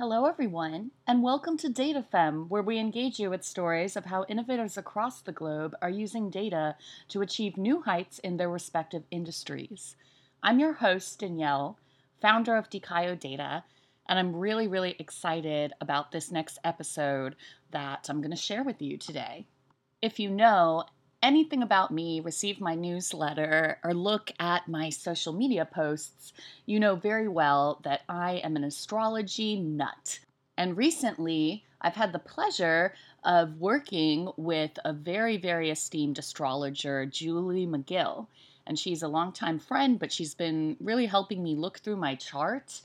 Hello, everyone, and welcome to DataFem, where we engage you with stories of how innovators across the globe are using data to achieve new heights in their respective industries. I'm your host, Danielle, founder of Dikayo Data, and I'm really, really excited about this next episode that I'm going to share with you today. If you know anything about me, receive my newsletter, or look at my social media posts, you know very well that I am an astrology nut. And recently, I've had the pleasure of working with a very, very esteemed astrologer, Julie McGill. And she's a longtime friend, but she's been really helping me look through my chart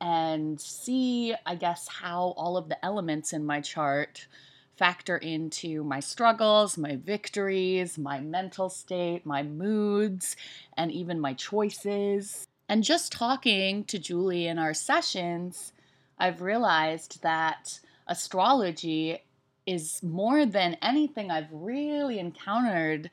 and see, I guess, how all of the elements in my chart factor into my struggles, my victories, my mental state, my moods, and even my choices. And just talking to Julie in our sessions, I've realized that astrology is more than anything I've really encountered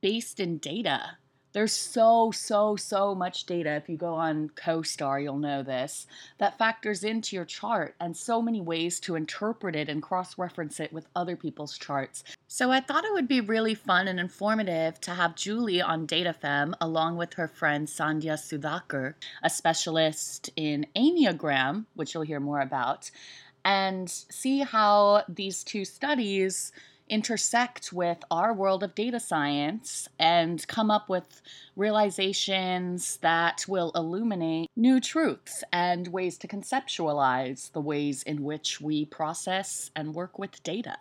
based in data. There's so, so, so much data. If you go on CoStar, you'll know this, that factors into your chart and so many ways to interpret it and cross reference it with other people's charts. So I thought it would be really fun and informative to have Julie on DataFem along with her friend Sandhya Sudhakar, a specialist in Enneagram, which you'll hear more about, and see how these two studies intersect with our world of data science and come up with realizations that will illuminate new truths and ways to conceptualize the ways in which we process and work with data.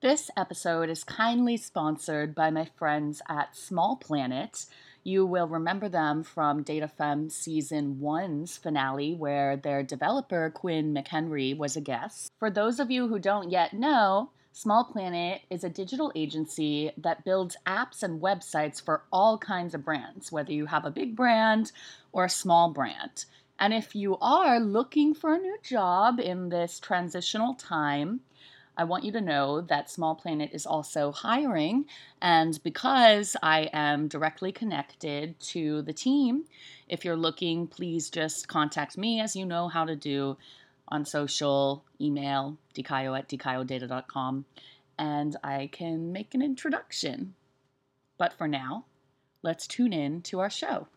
This episode is kindly sponsored by my friends at Small Planet. You will remember them from DataFem Season 1's finale, where their developer, Quinn McHenry, was a guest. For those of you who don't yet know, Small Planet is a digital agency that builds apps and websites for all kinds of brands, whether you have a big brand or a small brand. And if you are looking for a new job in this transitional time, I want you to know that Small Planet is also hiring. And because I am directly connected to the team, if you're looking, please just contact me as you know how to do on social, email, dikayo at dikayodata.com, and I can make an introduction. But for now, let's tune in to our show.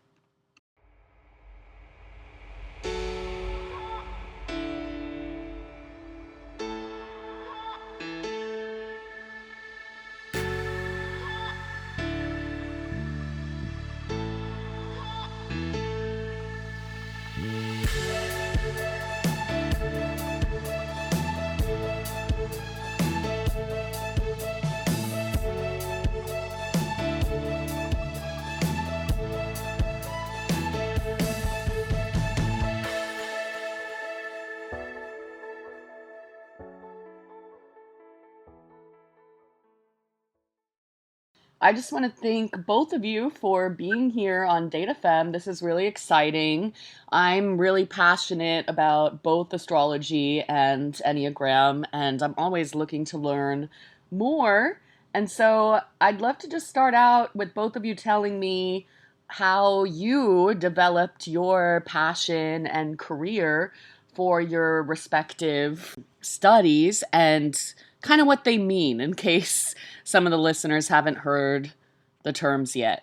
I just want to thank both of you for being here on DataFem. This is really exciting. I'm really passionate about both astrology and Enneagram, and I'm always looking to learn more. And so I'd love to just start out with both of you telling me how you developed your passion and career for your respective studies and kind of what they mean in case some of the listeners haven't heard the terms yet.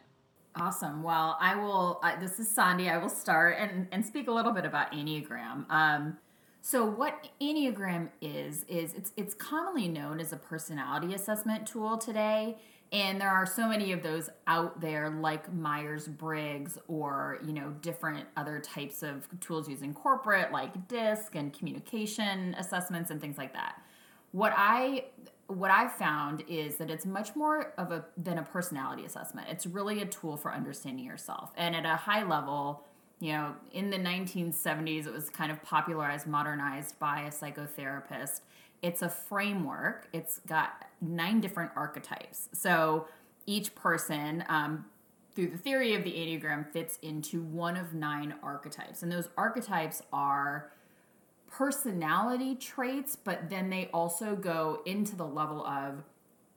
Awesome. Well, I will. Uh, this is Sandy. I will start and, and speak a little bit about Enneagram. Um, so, what Enneagram is is it's it's commonly known as a personality assessment tool today, and there are so many of those out there, like Myers Briggs or you know different other types of tools using corporate, like DISC and communication assessments and things like that what I what I've found is that it's much more of a than a personality assessment. It's really a tool for understanding yourself. And at a high level, you know, in the 1970s, it was kind of popularized, modernized by a psychotherapist. It's a framework. It's got nine different archetypes. So each person, um, through the theory of the Enneagram, fits into one of nine archetypes. And those archetypes are personality traits, but then they also go into the level of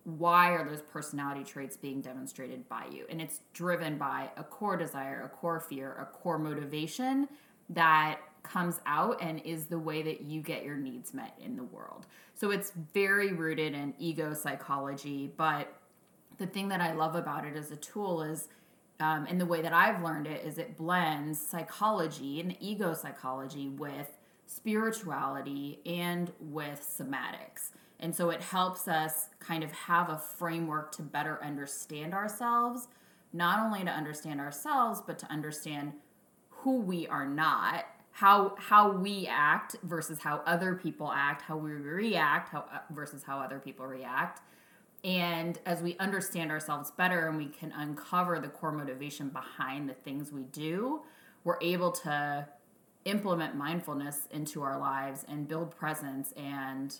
why are those personality traits being demonstrated by you? And it's driven by a core desire, a core fear, a core motivation that comes out and is the way that you get your needs met in the world. So it's very rooted in ego psychology, but the thing that I love about it as a tool is um, and the way that I've learned it is it blends psychology and ego psychology with spirituality and with somatics. And so it helps us kind of have a framework to better understand ourselves, not only to understand ourselves, but to understand who we are not, how how we act versus how other people act, how we react how, uh, versus how other people react. And as we understand ourselves better and we can uncover the core motivation behind the things we do, we're able to implement mindfulness into our lives and build presence and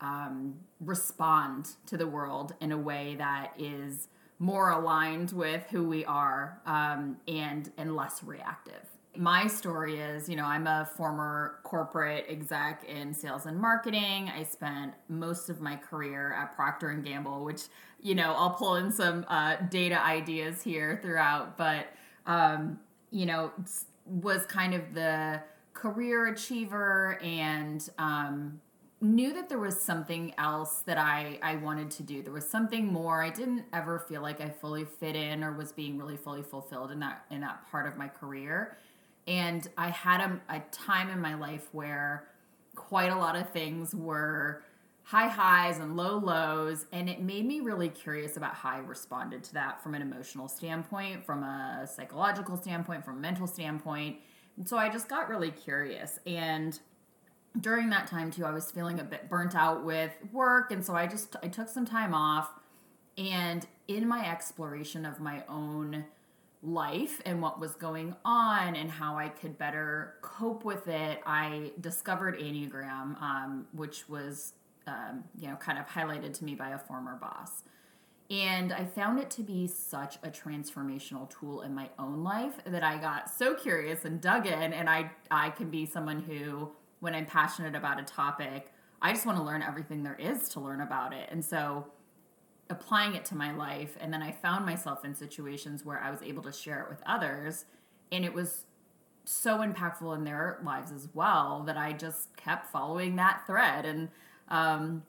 um, respond to the world in a way that is more aligned with who we are um, and and less reactive. My story is you know i'm a former corporate exec in sales and marketing. I spent most of my career at procter and gamble which you know i'll pull in some uh, data ideas here throughout but um, you know was kind of the career achiever and um, knew that there was something else that I, I wanted to do. There was something more. I didn't ever feel like I fully fit in or was being really fully fulfilled in that in that part of my career. And I had a, a time in my life where quite a lot of things were high highs and low lows and it made me really curious about how i responded to that from an emotional standpoint from a psychological standpoint from a mental standpoint. And so i just got really curious. And during that time too i was feeling a bit burnt out with work and so i just i took some time off. And in my exploration of my own life and what was going on and how I could better cope with it, I discovered Enneagram, um, which was, um, you know, kind of highlighted to me by a former boss. And I found it to be such a transformational tool in my own life that I got so curious and dug in. And I, I can be someone who, when I'm passionate about a topic, I just want to learn everything there is to learn about it. And so applying it to my life and then i found myself in situations where i was able to share it with others and it was so impactful in their lives as well that i just kept following that thread and um,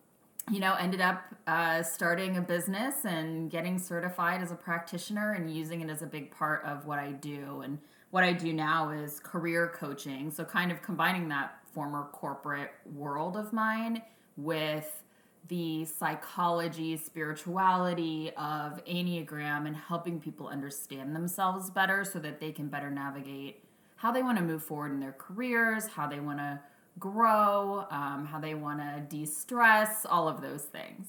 you know ended up uh, starting a business and getting certified as a practitioner and using it as a big part of what i do. And what i do now is career coaching. So kind of combining that former corporate world of mine with the psychology, spirituality of Enneagram and helping people understand themselves better so that they can better navigate how they want to move forward in their careers, how they want to grow, um, how they want to de stress, all of those things.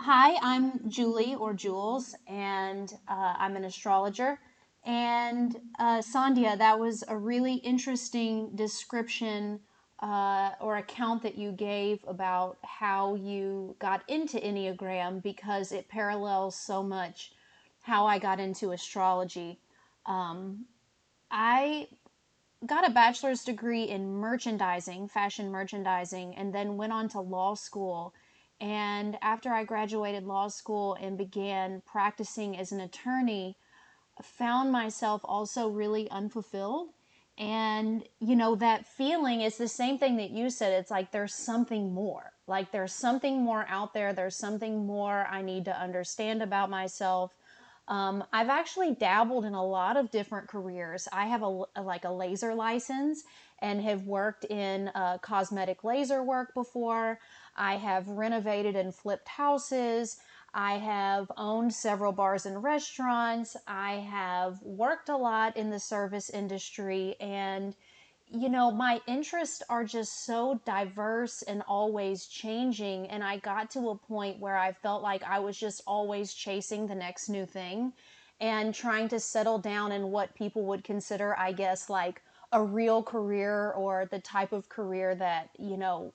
Hi, I'm Julie or Jules, and uh, I'm an astrologer. And uh, Sandhya, that was a really interesting description uh, or account that you gave about how you got into Enneagram because it parallels so much how I got into astrology. Um, I got a bachelor's degree in merchandising, fashion merchandising, and then went on to law school. And after I graduated law school and began practicing as an attorney, found myself also really unfulfilled and, you know, that feeling is the same thing that you said. It's like there's something more. Like there's something more out there. There's something more I need to understand about myself. Um, I've actually dabbled in a lot of different careers. I have a, a like a laser license and have worked in uh, cosmetic laser work before. I have renovated and flipped houses. I have owned several bars and restaurants. I have worked a lot in the service industry. And, you know, my interests are just so diverse and always changing. And I got to a point where I felt like I was just always chasing the next new thing and trying to settle down in what people would consider, I guess, like a real career or the type of career that, you know,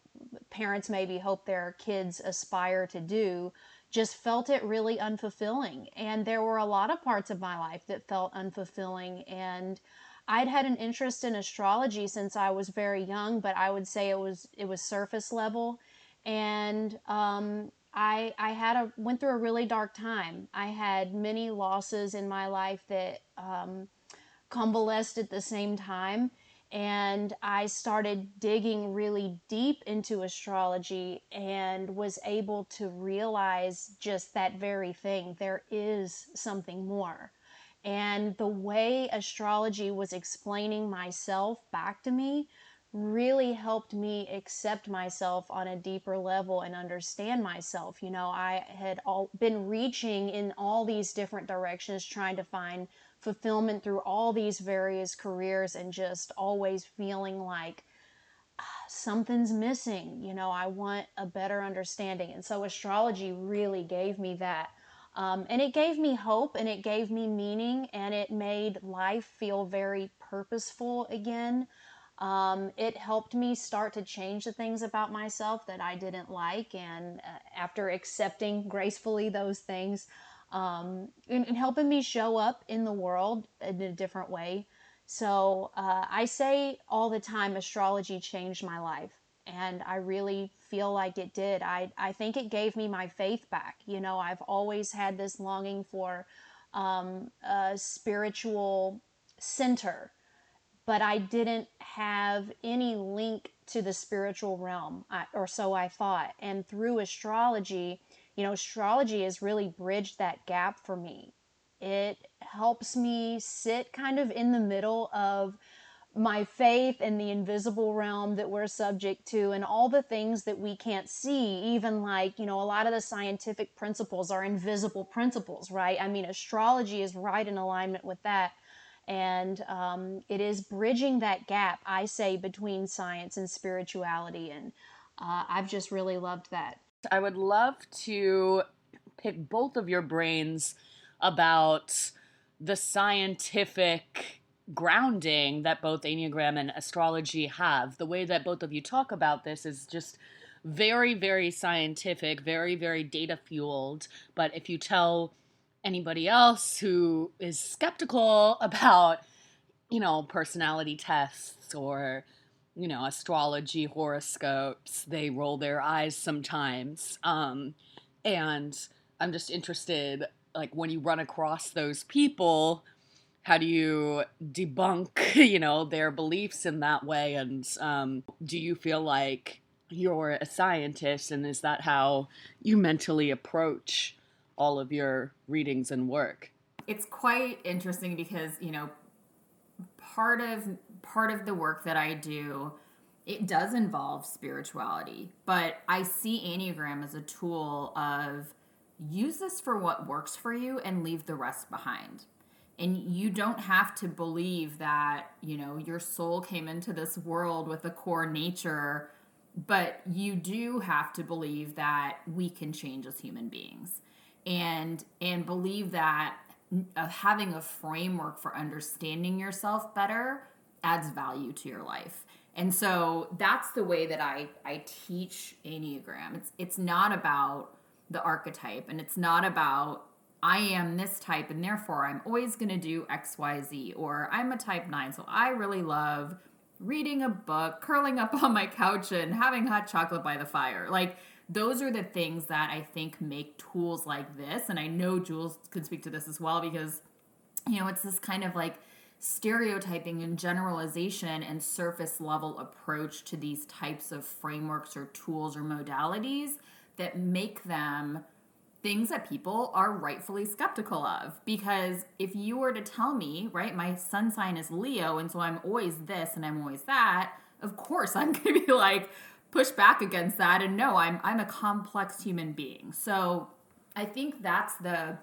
parents maybe hope their kids aspire to do just felt it really unfulfilling. And there were a lot of parts of my life that felt unfulfilling. And I'd had an interest in astrology since I was very young, but I would say it was it was surface level. And um, I I had a went through a really dark time. I had many losses in my life that um, convalesced at the same time. and I started digging really deep into astrology and was able to realize just that very thing. There is something more. And the way astrology was explaining myself back to me really helped me accept myself on a deeper level and understand myself. You know, I had all been reaching in all these different directions trying to find fulfillment through all these various careers and just always feeling like ah, something's missing. You know, I want a better understanding. And so astrology really gave me that. Um, and it gave me hope and it gave me meaning and it made life feel very purposeful again. Um, it helped me start to change the things about myself that I didn't like. And uh, after accepting gracefully those things, um, and, and, helping me show up in the world in a different way. So uh, I say all the time, astrology changed my life. And I really feel like it did. I, I think it gave me my faith back. You know, I've always had this longing for um, a spiritual center, but I didn't have any link to the spiritual realm, or so I thought. And through astrology, you know, astrology has really bridged that gap for me. It helps me sit kind of in the middle of my faith in the invisible realm that we're subject to and all the things that we can't see even like you know a lot of the scientific principles are invisible principles right? I mean astrology is right in alignment with that. And um, it is bridging that gap i say between science and spirituality. And uh, i've just really loved that. I would love to pick both of your brains about the scientific grounding that both Enneagram and astrology have. The way that both of you talk about this is just very, very scientific, very, very data fueled. But if you tell anybody else who is skeptical about, you know, personality tests or you know, astrology, horoscopes, they roll their eyes sometimes. Um, and I'm just interested, like, when you run across those people, how do you debunk, you know, their beliefs in that way? And um, do you feel like you're a scientist, and is that how you mentally approach all of your readings and work? It's quite interesting because, you know, part of part of the work that I do it does involve spirituality, but I see Enneagram as a tool of use this for what works for you and leave the rest behind. And you don't have to believe that, you know, your soul came into this world with a core nature, but you do have to believe that we can change as human beings. And and believe that uh, having a framework for understanding yourself better adds value to your life. And so that's the way that I I teach Enneagram. It's it's not about the archetype and it's not about I am this type and therefore I'm always going to do XYZ or I'm a type 9 so I really love reading a book, curling up on my couch and having hot chocolate by the fire. Like those are the things that I think make tools like this and I know Jules could speak to this as well because you know it's this kind of like stereotyping and generalization and surface level approach to these types of frameworks or tools or modalities that make them things that people are rightfully skeptical of. Because if you were to tell me, right, my sun sign is Leo, and so I'm always this and I'm always that, of course I'm gonna be like, push back against that and no, I'm I'm a complex human being. So I think that's the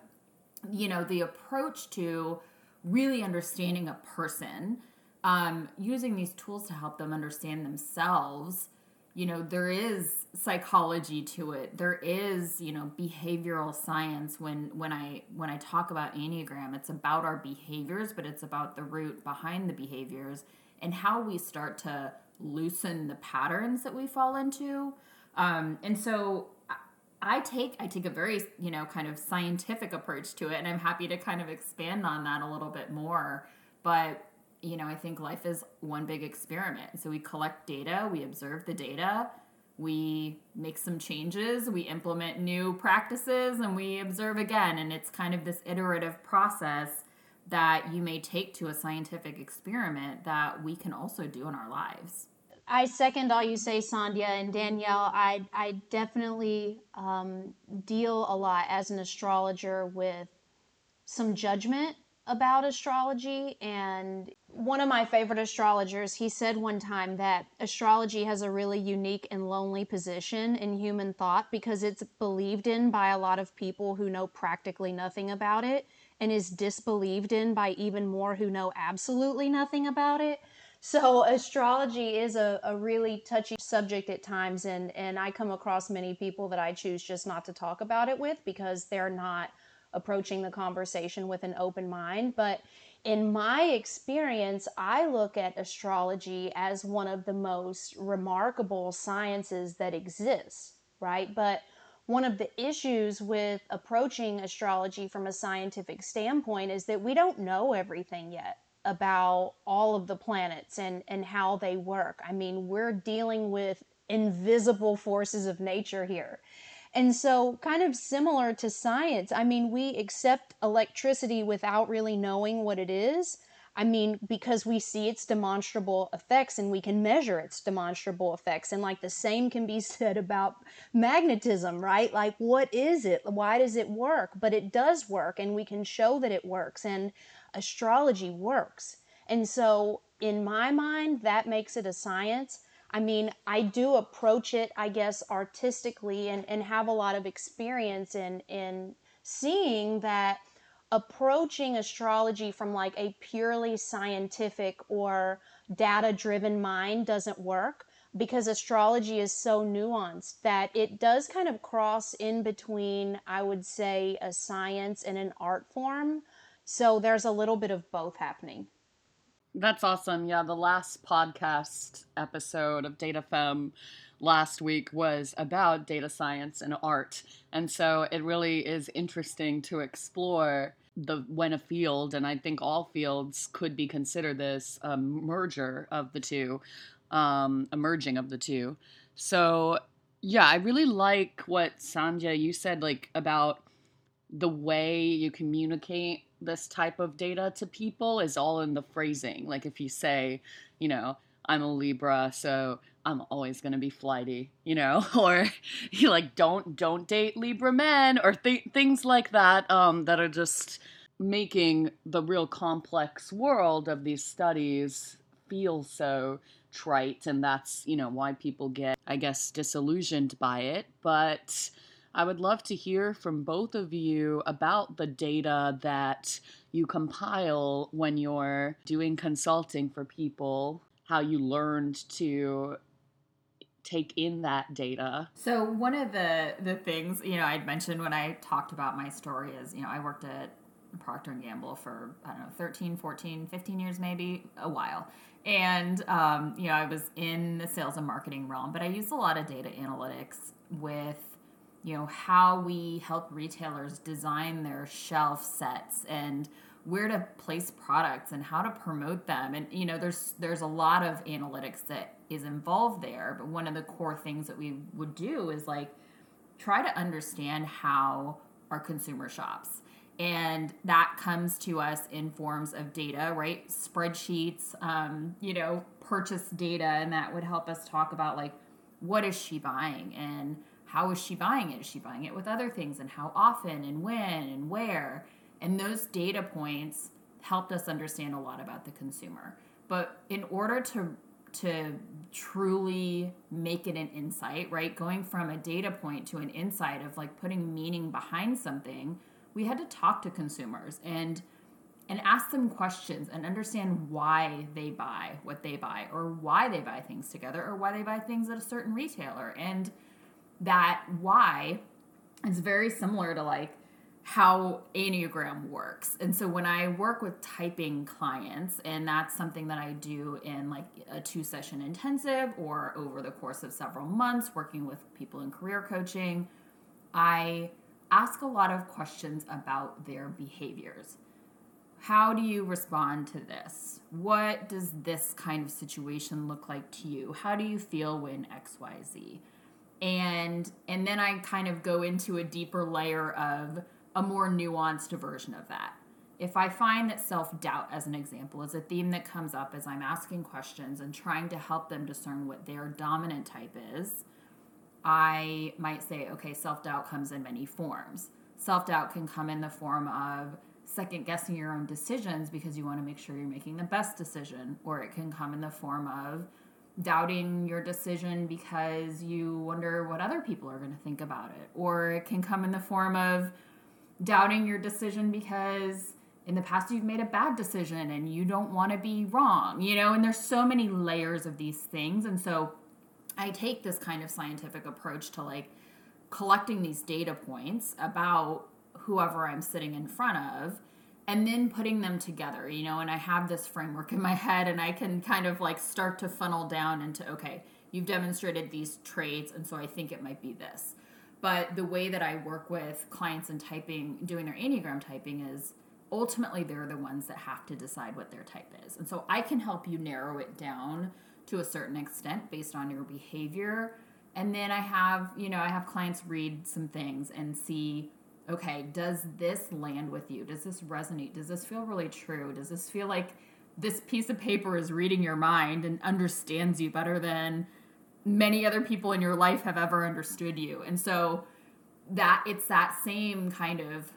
you know, the approach to really understanding a person, um, using these tools to help them understand themselves. You know, there is psychology to it. There is, you know, behavioral science when when I when I talk about Enneagram, it's about our behaviors, but it's about the root behind the behaviors and how we start to loosen the patterns that we fall into. Um, and so I take I take a very you know kind of scientific approach to it, and I'm happy to kind of expand on that a little bit more. But you know, I think life is one big experiment. So we collect data, we observe the data, we make some changes, we implement new practices, and we observe again. And it's kind of this iterative process that you may take to a scientific experiment that we can also do in our lives. I second all you say, Sandhya and Danielle. I I definitely um, deal a lot as an astrologer with some judgment about astrology and one of my favorite astrologers he said one time that astrology has a really unique and lonely position in human thought because it's believed in by a lot of people who know practically nothing about it and is disbelieved in by even more who know absolutely nothing about it. So astrology is a, a really touchy subject at times and, and i come across many people that i choose just not to talk about it with because they're not approaching the conversation with an open mind. But in my experience, I look at astrology as one of the most remarkable sciences that exists, right? But one of the issues with approaching astrology from a scientific standpoint is that we don't know everything yet about all of the planets and, and how they work. I mean, we're dealing with invisible forces of nature here. And so, kind of similar to science, I mean, we accept electricity without really knowing what it is. I mean, because we see its demonstrable effects and we can measure its demonstrable effects. And like the same can be said about magnetism, right? Like, what is it? Why does it work? But it does work and we can show that it works. And astrology works. And so, in my mind, that makes it a science. I mean, I do approach it, I guess, artistically and, and have a lot of experience in, in seeing that approaching astrology from like a purely scientific or data driven mind doesn't work because astrology is so nuanced that it does kind of cross in between, I would say, a science and an art form. So there's a little bit of both happening. That's awesome. Yeah, the last podcast episode of Data Fem last week was about data science and art. And so it really is interesting to explore the when a field, and I think all fields could be considered this a merger of the two, um, a merging of the two. So yeah, I really like what Sandhya you said, like about the way you communicate this type of data to people is all in the phrasing. Like if you say, you know, I'm a Libra, so I'm always to be flighty, you know, or you like don't don't date Libra men or th- things like that um, that are just making the real complex world of these studies feel so trite and that's, you know, why people get I guess disillusioned by it, but I would love to hear from both of you about the data that you compile when you're doing consulting for people, how you learned to take in that data. So one of the the things, you know, I'd mentioned when I talked about my story is, you know, I worked at Procter and Gamble for I don't know 13, 14, 15 years maybe, a while. And um, you know, I was in the sales and marketing realm, but I used a lot of data analytics with you know how we help retailers design their shelf sets and where to place products and how to promote them. And you know there's there's a lot of analytics that is involved there but one of the core things that we would do is like try to understand how our consumer shops. And that comes to us in forms of data right? Spreadsheets um, you know purchase data and that would help us talk about like what is she buying? And how is she buying it? Is she buying it with other things? And how often and when and where? And those data points helped us understand a lot about the consumer. But in order to to truly make it an insight, right? Going from a data point to an insight of like putting meaning behind something, we had to talk to consumers and and ask them questions and understand why they buy what they buy or why they buy things together or why they buy things at a certain retailer. And that why is very similar to like how Enneagram works. And so when I work with typing clients, and that's something that I do in like a two session intensive or over the course of several months working with people in career coaching, I ask a lot of questions about their behaviors. How do you respond to this? What does this kind of situation look like to you? How do you feel when XYZ? And and then I kind of go into a deeper layer of a more nuanced version of that. if I find that self doubt, as an example, is a theme that comes up as I'm asking questions and trying to help them discern what their dominant type is, I might say, okay, self doubt comes in many forms. Self doubt can come in the form of second guessing your own decisions because you want to make sure you're making the best decision, or it can come in the form of doubting your decision because you wonder what other people are going to think about it, or it can come in the form of doubting your decision because in the past you've made a bad decision and you don't want to be wrong, you know, and there's so many layers of these things. And so I take this kind of scientific approach to like collecting these data points about whoever I'm sitting in front of and then putting them together, you know, and I have this framework in my head and I can kind of like start to funnel down into okay, you've demonstrated these traits and so I think it might be this. But the way that I work with clients and typing, doing their Enneagram typing is ultimately they're the ones that have to decide what their type is. And so I can help you narrow it down to a certain extent based on your behavior. And then I have, you know, I have clients read some things and see okay, does this land with you? Does this resonate? Does this feel really true? Does this feel like this piece of paper is reading your mind and understands you better than many other people in your life have ever understood you? And so that it's that same kind of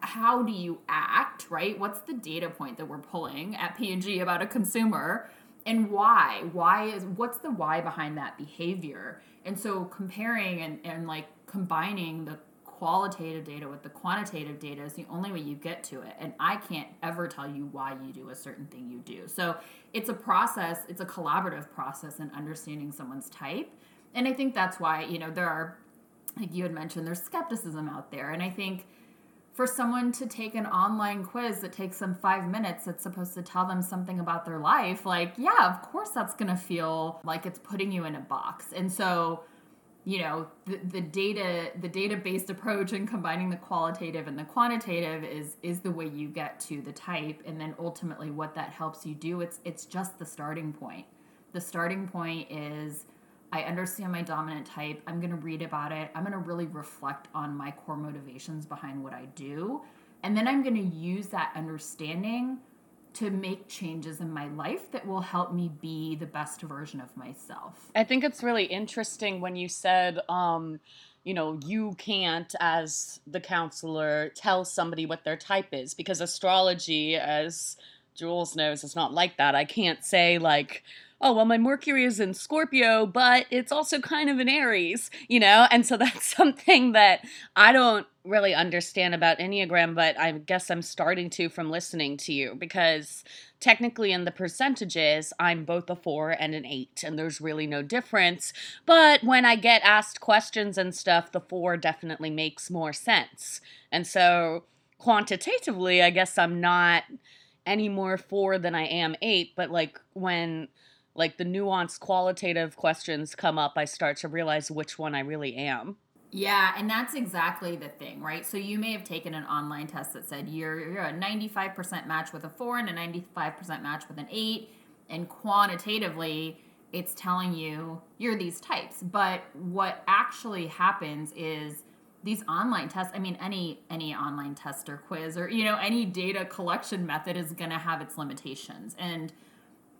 how do you act, right? What's the data point that we're pulling at P&G about a consumer and why? Why is what's the why behind that behavior? And so comparing and, and like combining the qualitative data with the quantitative data is the only way you get to it. And I can't ever tell you why you do a certain thing you do. So it's a process, it's a collaborative process in understanding someone's type. And I think that's why, you know, there are, like you had mentioned, there's skepticism out there. And I think for someone to take an online quiz that takes them five minutes that's supposed to tell them something about their life, like, yeah, of course that's to feel like it's putting you in a box. And so, you know the, the data the data based approach and combining the qualitative and the quantitative is is the way you get to the type. And then ultimately what that helps you do it's it's just the starting point. The starting point is i understand my dominant type. I'm going to read about it. I'm going to really reflect on my core motivations behind what i do. And then i'm going to use that understanding to make changes in my life that will help me be the best version of myself. I think it's really interesting when you said, um, you know, you can't, as the counselor, tell somebody what their type is because astrology, as Jules knows, is not like that. I can't say, like, oh, well, my Mercury is in Scorpio, but it's also kind of in Aries, you know? And so that's something that I don't really understand about Enneagram, but I guess I'm starting to from listening to you because technically in the percentages, I'm both a four and an eight, and there's really no difference. But when I get asked questions and stuff, the four definitely makes more sense. And so quantitatively, I guess I'm not any more four than I am eight, but like when like the nuanced qualitative questions come up, I start to realize which one I really am. Yeah, and that's exactly the thing, right? So you may have taken an online test that said you're, you're a 95% match with a four and a 95% match with an eight, and quantitatively, it's telling you you're these types. But what actually happens is these online tests i mean any any online test or quiz or you know any data collection method is going to have its limitations and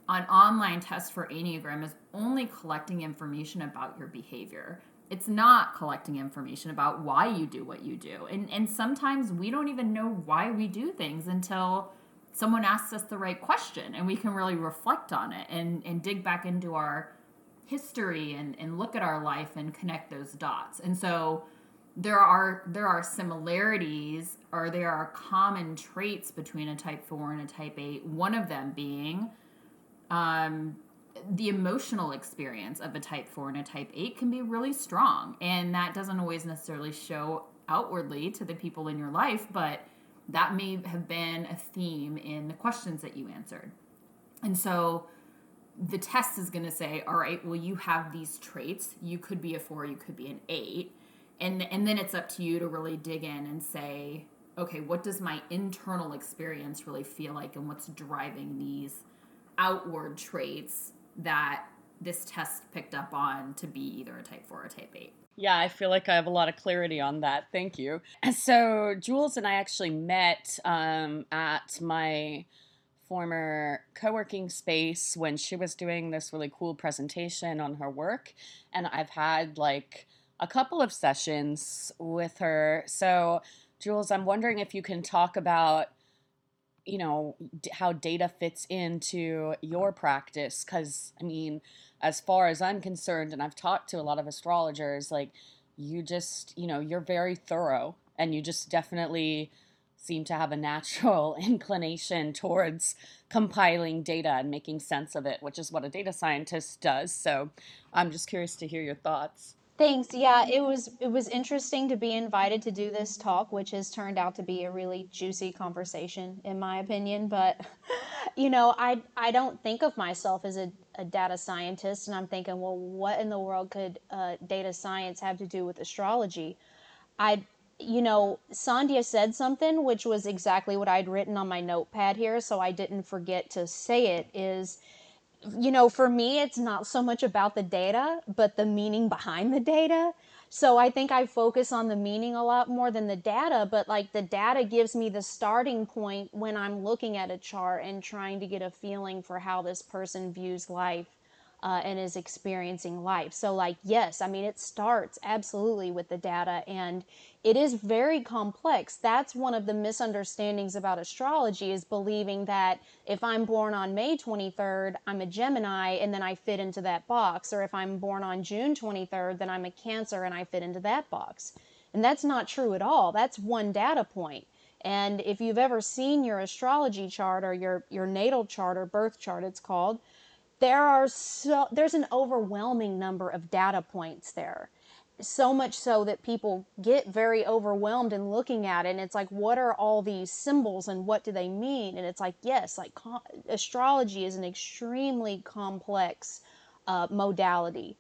an online test for Enneagram is only collecting information about your behavior. It's not collecting information about why you do what you do. And, and sometimes we don't even know why we do things until someone asks us the right question and we can really reflect on it and, and dig back into our history and, and look at our life and connect those dots. And so there are there are similarities or there are common traits between a type 4 and a type 8 one of them being um, the emotional experience of a type 4 and a type 8 can be really strong. And that doesn't always necessarily show outwardly to the people in your life but that may have been a theme in the questions that you answered. And so the test is going to say all right well you have these traits. You could be a 4 you could be an 8 and and then it's up to you to really dig in and say okay what does my internal experience really feel like? And what's driving these outward traits that this test picked up on to be either a type 4 or type 8. Yeah, I feel like I have a lot of clarity on that. Thank you. So, Jules and I actually met um, at my former co working space when she was doing this really cool presentation on her work. And I've had like a couple of sessions with her. So, Jules, I'm wondering if you can talk about you know how data fits into your practice because i mean as far as i'm concerned and i've talked to a lot of astrologers like you just you know you're very thorough and you just definitely seem to have a natural inclination towards compiling data and making sense of it which is what a data scientist does. So i'm just curious to hear your thoughts Thanks. Yeah, it was it was interesting to be invited to do this talk, which has turned out to be a really juicy conversation in my opinion, but you know, I I don't think of myself as a, a data scientist and I'm thinking, well, what in the world could uh, data science have to do with astrology? I you know, Sandhya said something which was exactly what I'd written on my notepad here, so I didn't forget to say it is you know, for me, it's not so much about the data, but the meaning behind the data. So I think I focus on the meaning a lot more than the data, but like the data gives me the starting point when I'm looking at a chart and trying to get a feeling for how this person views life uh, and is experiencing life. So, like, yes, I mean, it starts absolutely with the data and it is very complex. That's one of the misunderstandings about astrology is believing that if I'm born on May 23rd, I'm a Gemini and then I fit into that box. Or if I'm born on June 23rd, then I'm a Cancer and I fit into that box. And that's not true at all. That's one data point. And if you've ever seen your astrology chart or your, your natal chart or birth chart, it's called, there are so there's an overwhelming number of data points there. So much so that people get very overwhelmed in looking at it and it's like what are all these symbols and what do they mean? And it's like yes like astrology is an extremely complex uh, modality.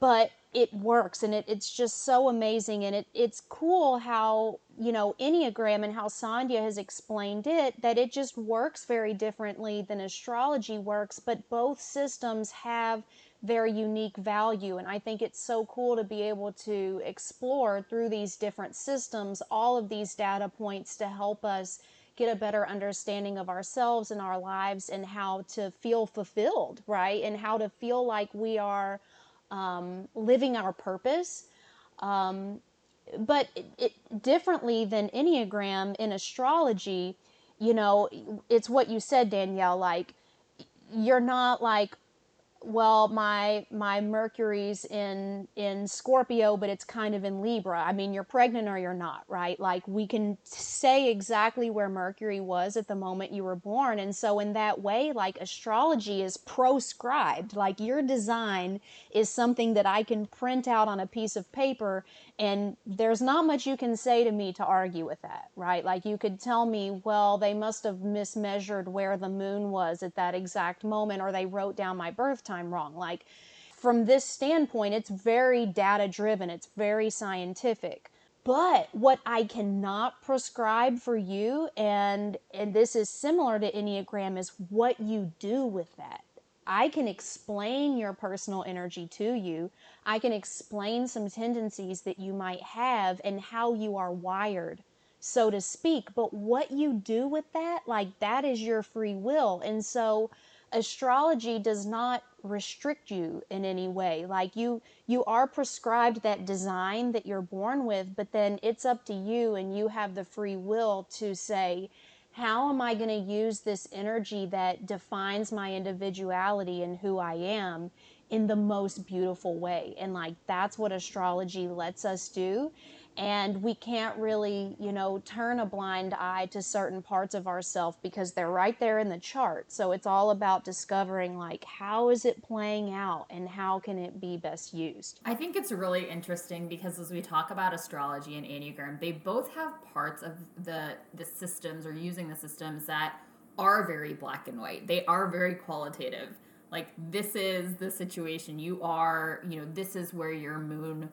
But it works and it, it's just so amazing and it, it's cool how you know enneagram and how sandhya has explained it that it just works very differently than astrology works but both systems have their unique value and i think it's so cool to be able to explore through these different systems all of these data points to help us get a better understanding of ourselves and our lives and how to feel fulfilled right and how to feel like we are um, living our purpose. Um, but it, it, differently than Enneagram in astrology, you know, it's what you said, Danielle, like, you're not like well my my mercury's in in scorpio but it's kind of in libra. I mean you're pregnant or you're not right? Like we can say exactly where mercury was at the moment you were born. And so in that way like astrology is proscribed. Like your design is something that i can print out on a piece of paper and there's not much you can say to me to argue with that right like you could tell me well they must have mismeasured where the moon was at that exact moment or they wrote down my birth time wrong. Like, from this standpoint, it's very data driven, it's very scientific. But what I cannot prescribe for you, and, and this is similar to Enneagram, is what you do with that. I can explain your personal energy to you. I can explain some tendencies that you might have and how you are wired, so to speak. But what you do with that, like that is your free will. And so astrology does not restrict you in any way like you you are prescribed that design that you're born with but then it's up to you and you have the free will to say how am i going to use this energy that defines my individuality and who i am in the most beautiful way? And like that's what astrology lets us do and we can't really you know turn a blind eye to certain parts of ourselves because they're right there in the chart. So it's all about discovering like how is it playing out and how can it be best used? I think it's really interesting because as we talk about astrology and enneagram they both have parts of the the systems or using the systems that are very black and white. They are very qualitative. Like this is the situation you are you know this is where your moon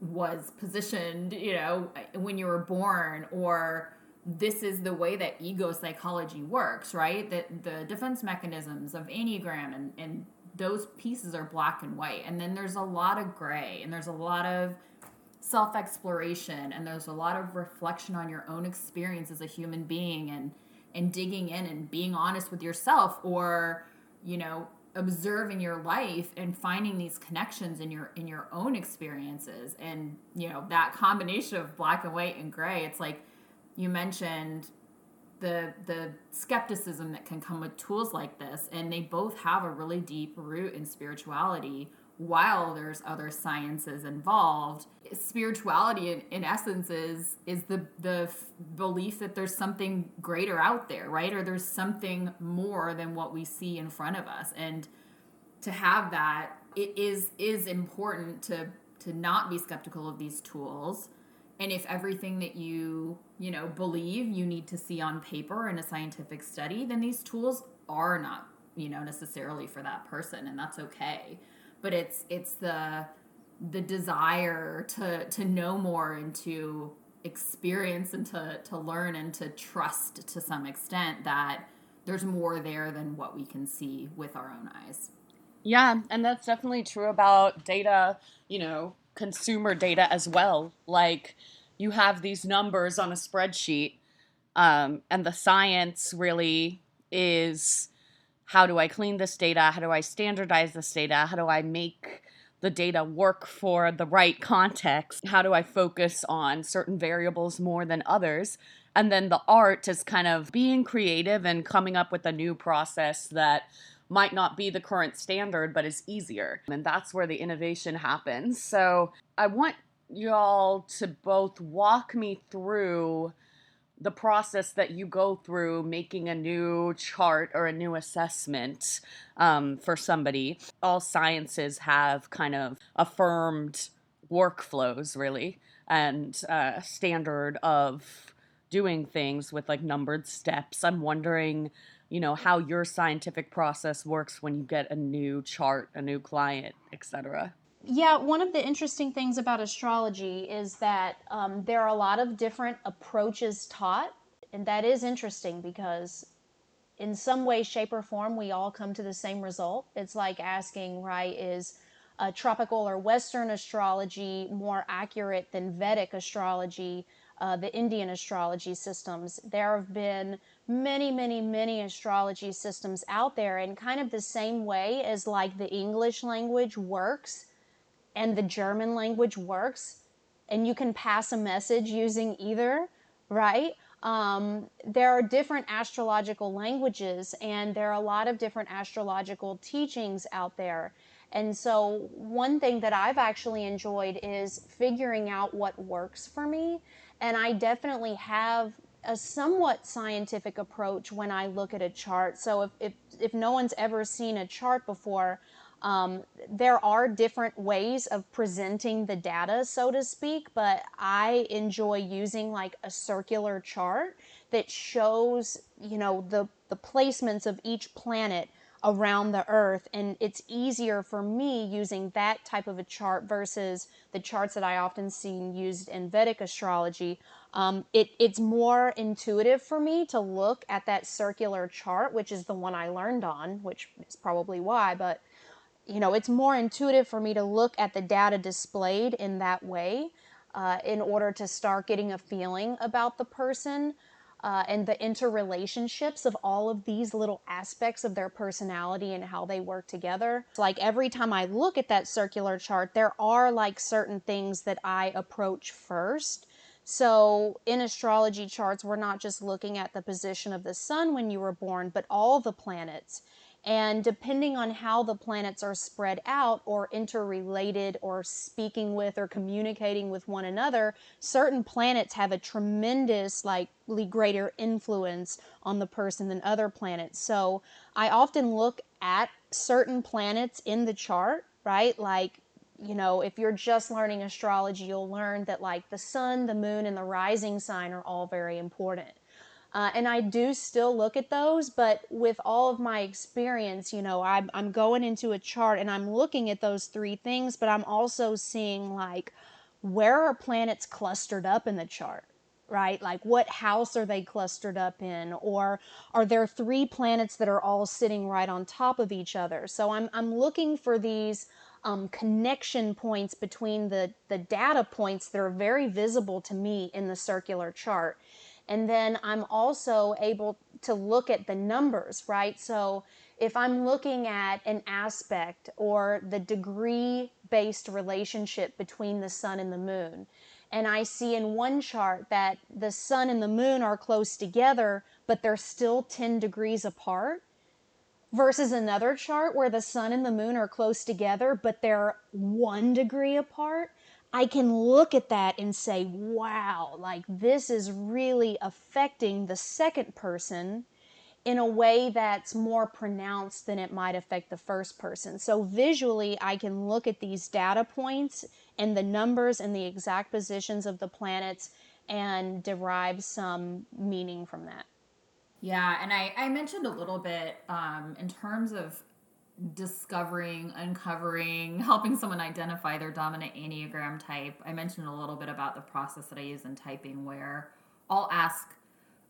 was positioned, you know, when you were born, or this is the way that ego psychology works, right? That the defense mechanisms of Enneagram and, and those pieces are black and white. And then there's a lot of gray and there's a lot of self exploration and there's a lot of reflection on your own experience as a human being and and digging in and being honest with yourself or you know observing your life and finding these connections in your in your own experiences. And you know that combination of black and white and gray it's like you mentioned the the skepticism that can come with tools like this. And they both have a really deep root in spirituality while there's other sciences involved spirituality in, in essence is is the the f- belief that there's something greater out there right? Or there's something more than what we see in front of us. And to have that it is is important to to not be skeptical of these tools. And if everything that you you know believe you need to see on paper in a scientific study then these tools are not you know necessarily for that person and that's okay but it's it's the the desire to to know more and to experience and to to learn and to trust to some extent that there's more there than what we can see with our own eyes. Yeah, and that's definitely true about data, you know, consumer data as well. Like you have these numbers on a spreadsheet, um, and the science really is how do I clean this data? How do I standardize this data? How do I make the data work for the right context? How do I focus on certain variables more than others? And then the art is kind of being creative and coming up with a new process that might not be the current standard, but is easier. And that's where the innovation happens. So I want y'all to both walk me through the process that you go through making a new chart or a new assessment um, for somebody. All sciences have kind of affirmed workflows, really, and uh, standard of doing things with like numbered steps. I'm wondering, you know, how your scientific process works when you get a new chart, a new client, etc. Yeah, one of the interesting things about astrology is that um, there are a lot of different approaches taught. And that is interesting because, in some way, shape, or form, we all come to the same result. It's like asking, right, is uh, tropical or Western astrology more accurate than Vedic astrology, uh, the Indian astrology systems? There have been many, many, many astrology systems out there, and kind of the same way as like the English language works and the German language works, and you can pass a message using either, right? Um, there are different astrological languages, and there are a lot of different astrological teachings out there. And so, one thing that I've actually enjoyed is figuring out what works for me. And I definitely have a somewhat scientific approach when I look at a chart. So, if, if, if no one's ever seen a chart before, um, there are different ways of presenting the data, so to speak, but I enjoy using like a circular chart that shows, you know, the, the placements of each planet around the earth and it's easier for me using that type of a chart versus the charts that i often see used in vedic astrology. Um, it, it's more intuitive for me to look at that circular chart which is the one i learned on which is probably why but you know, it's more intuitive for me to look at the data displayed in that way uh, in order to start getting a feeling about the person uh, and the interrelationships of all of these little aspects of their personality and how they work together. It's like every time I look at that circular chart, there are like certain things that I approach first. So, in astrology charts, we're not just looking at the position of the sun when you were born, but all the planets and depending on how the planets are spread out or interrelated or speaking with or communicating with one another, certain planets have a tremendous, likely greater influence on the person than other planets. So I often look at certain planets in the chart, right? Like, you know, if you're just learning astrology, you'll learn that like the sun, the moon, and the rising sign are all very important. Uh, and I do still look at those, but with all of my experience, you know, I'm, I'm going into a chart and I'm looking at those three things, but I'm also seeing like where are planets clustered up in the chart, right? Like what house are they clustered up in? Or are there three planets that are all sitting right on top of each other? So I'm, I'm looking for these um, connection points between the, the data points that are very visible to me in the circular chart. And then I'm also able to look at the numbers, right? So if I'm looking at an aspect or the degree based relationship between the sun and the moon, and I see in one chart that the sun and the moon are close together, but they're still 10 degrees apart, versus another chart where the sun and the moon are close together, but they're one degree apart, I can look at that and say, wow, like this is really affecting the second person in a way that's more pronounced than it might affect the first person. So visually, I can look at these data points and the numbers and the exact positions of the planets and derive some meaning from that. Yeah, and I, I mentioned a little bit um, in terms of discovering, uncovering, helping someone identify their dominant Enneagram type. I mentioned a little bit about the process that I use in typing where I'll ask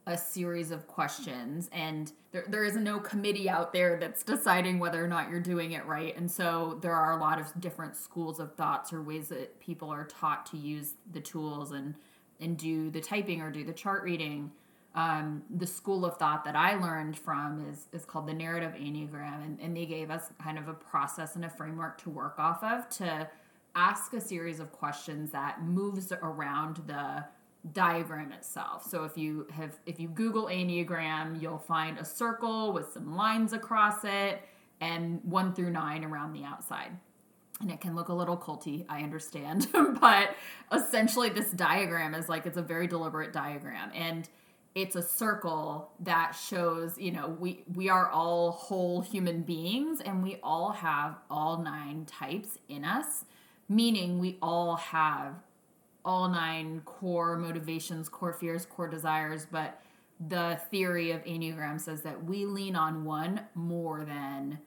a series of questions and there, there is no committee out there that's deciding whether or not you're doing it right and so there are a lot of different schools of thoughts or ways that people are taught to use the tools and and do the typing or do the chart reading um, the school of thought that I learned from is is called the narrative enneagram, and, and they gave us kind of a process and a framework to work off of to ask a series of questions that moves around the diagram itself. So if you have if you Google Enneagram, you'll find a circle with some lines across it and one through nine around the outside. And it can look a little culty, I understand, but essentially this diagram is like it's a very deliberate diagram. And it's a circle that shows you know we we are all whole human beings and we all have all nine types in us meaning we all have all nine core motivations core fears core desires but the theory of enneagram says that we lean on one more than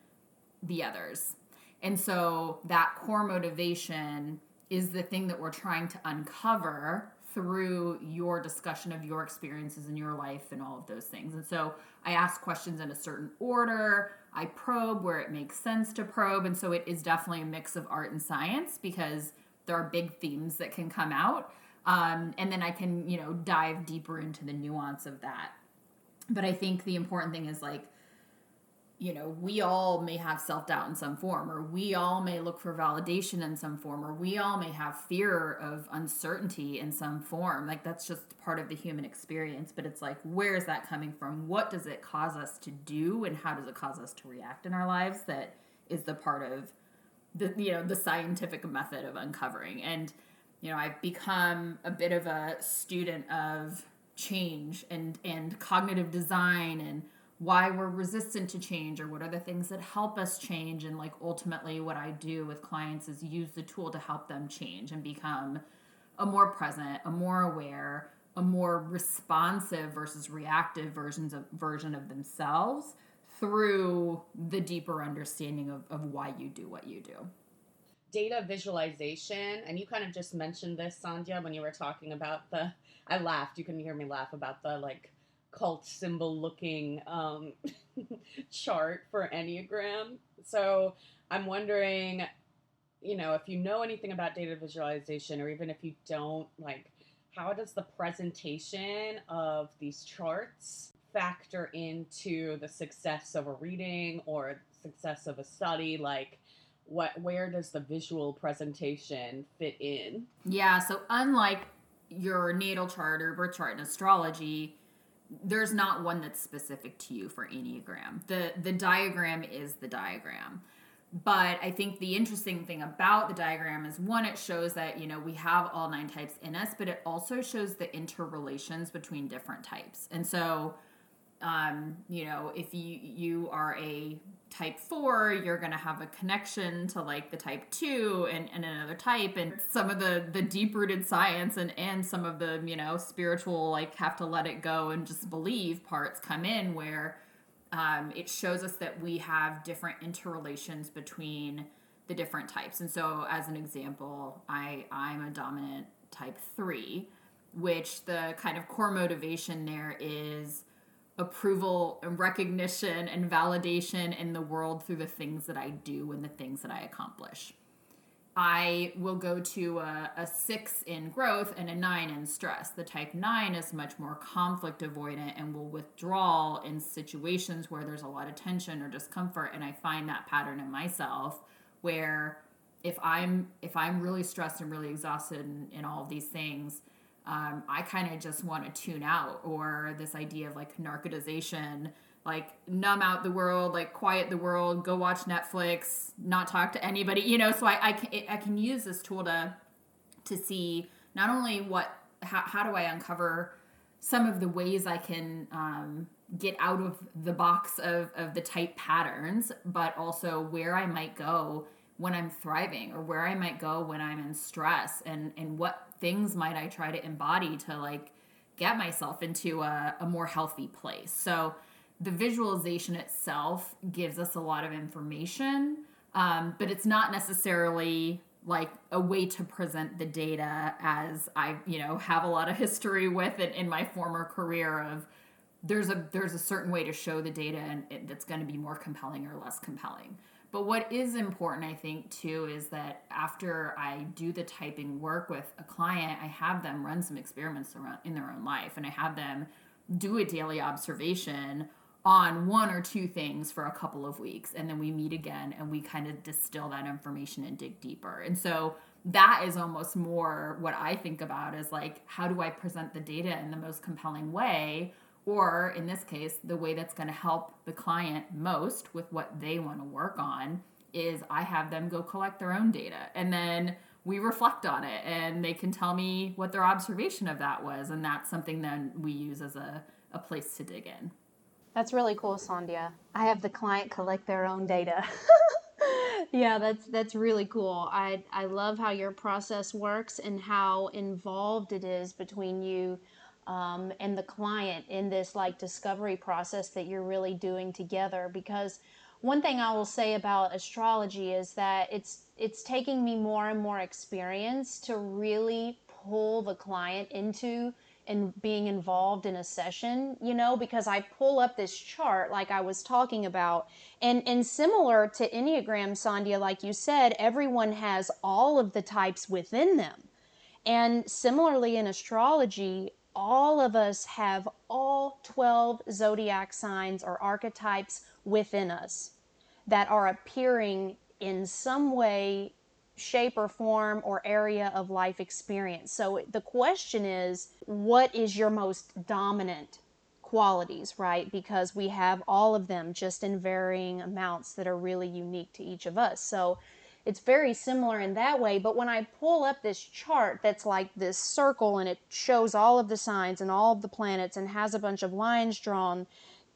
the others. And so that core motivation is the thing that we're trying to uncover through your discussion of your experiences in your life and all of those things. And so I ask questions in a certain order. I probe where it makes sense to probe. And so it is definitely a mix of art and science because there are big themes that can come out. Um, and then I can, you know, dive deeper into the nuance of that. But I think the important thing is like, you know, we all may have self doubt in some form, or we all may look for validation in some form, or we all may have fear of uncertainty in some form. Like, that's just part of the human experience. But it's like, where is that coming from? What does it cause us to do, and how does it cause us to react in our lives? That is the part of the, you know, the scientific method of uncovering. And, you know, I've become a bit of a student of change and, and cognitive design and why we're resistant to change or what are the things that help us change. And like ultimately what i do with clients is use the tool to help them change and become a more present a more aware a more responsive versus reactive versions of version of themselves through the deeper understanding of, of why you do what you do. Data visualization and you kind of just mentioned this sandhya when you were talking about the i laughed. You can hear me laugh about the like cult symbol looking um, chart for Enneagram. So I'm wondering, you know, if you know anything about data visualization, or even if you don't, like, how does the presentation of these charts factor into the success of a reading or success of a study? Like, what, where does the visual presentation fit in? Yeah, so unlike your natal chart or birth chart in astrology, there's not one that's specific to you for enneagram. The the diagram is the diagram. But i think the interesting thing about the diagram is one it shows that you know we have all nine types in us but it also shows the interrelations between different types. And so um, you know if you you are a type 4 you're to have a connection to like the type 2 and, and another type and some of the the deep rooted science and and some of the you know spiritual like have to let it go and just believe parts come in where um, it shows us that we have different interrelations between the different types. And so as an example i i'm a dominant type 3 which the kind of core motivation there is approval and recognition and validation in the world through the things that I do and the things that I accomplish. I will go to a, a, six in growth and a nine in stress. The type nine is much more conflict avoidant and will withdraw in situations where there's a lot of tension or discomfort. And I find that pattern in myself where if I'm if I'm really stressed and really exhausted in, in all of these things, um, I kind of just want to tune out, or this idea of like narcotization, like numb out the world, like quiet the world, go watch Netflix, not talk to anybody, you know. So I I can, I can use this tool to to see not only what how, how do I uncover some of the ways I can um, get out of the box of, of the type patterns, but also where I might go when I'm thriving or where I might go when I'm in stress and and what things might I try to embody to like get myself into a, a more healthy place. So the visualization itself gives us a lot of information, um, but it's not necessarily like a way to present the data as I, you know, have a lot of history with it in my former career of there's a there's a certain way to show the data and it, that's going to be more compelling or less compelling. But what is important, I think, too, is that after I do the typing work with a client, I have them run some experiments around in their own life, and I have them do a daily observation on one or two things for a couple of weeks, and then we meet again and we kind of distill that information and dig deeper. And so that is almost more what I think about is like, how do I present the data in the most compelling way? Or in this case the way that's going to help the client most with what they want to work on is i have them go collect their own data and then we reflect on it and they can tell me what their observation of that was and that's something then we use as a, a place to dig in. That's really cool sandhya i have the client collect their own data. Yeah that's that's really cool. I i love how your process works and how involved it is between you um, and the client in this like discovery process that you're really doing together because one thing I will say about astrology is that it's it's taking me more and more experience to really pull the client into and being involved in a session, you know, because I pull up this chart like I was talking about. And and similar to Enneagram, Sandhya, like you said, everyone has all of the types within them. And similarly in astrology, all of us have all 12 zodiac signs or archetypes within us that are appearing in some way, shape, or form or area of life experience. So the question is what is your most dominant qualities, right? Because we have all of them just in varying amounts that are really unique to each of us. So it's very similar in that way. But when I pull up this chart that's like this circle and it shows all of the signs and all of the planets and has a bunch of lines drawn,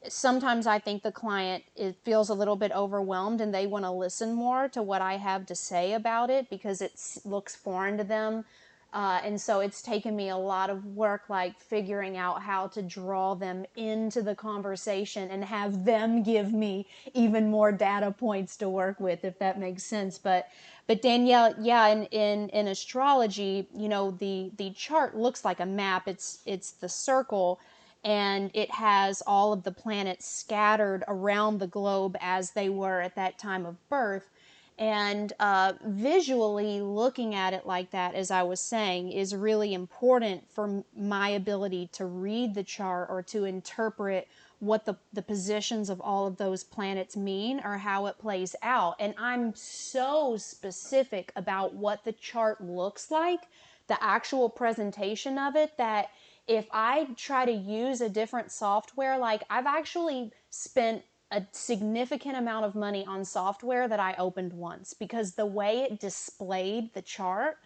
sometimes I think the client it feels a little bit overwhelmed and they want to listen more to what I have to say about it because it looks foreign to them. Uh, and so it's taken me a lot of work, like figuring out how to draw them into the conversation and have them give me even more data points to work with, if that makes sense. But, but Danielle, yeah, in, in, in astrology, you know, the, the chart looks like a map. It's, it's the circle and it has all of the planets scattered around the globe as they were at that time of birth. And uh, visually looking at it like that, as I was saying, is really important for my ability to read the chart or to interpret what the, the positions of all of those planets mean or how it plays out. And I'm so specific about what the chart looks like, the actual presentation of it, that if I try to use a different software, like I've actually spent a significant amount of money on software that I opened once because the way it displayed the chart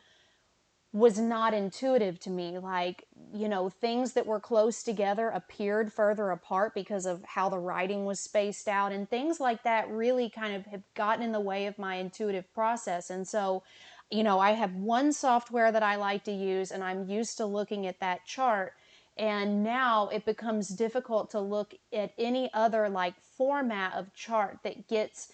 was not intuitive to me. Like, you know, things that were close together appeared further apart because of how the writing was spaced out, and things like that really kind of have gotten in the way of my intuitive process. And so, you know, I have one software that I like to use, and I'm used to looking at that chart and now it becomes difficult to look at any other like format of chart that gets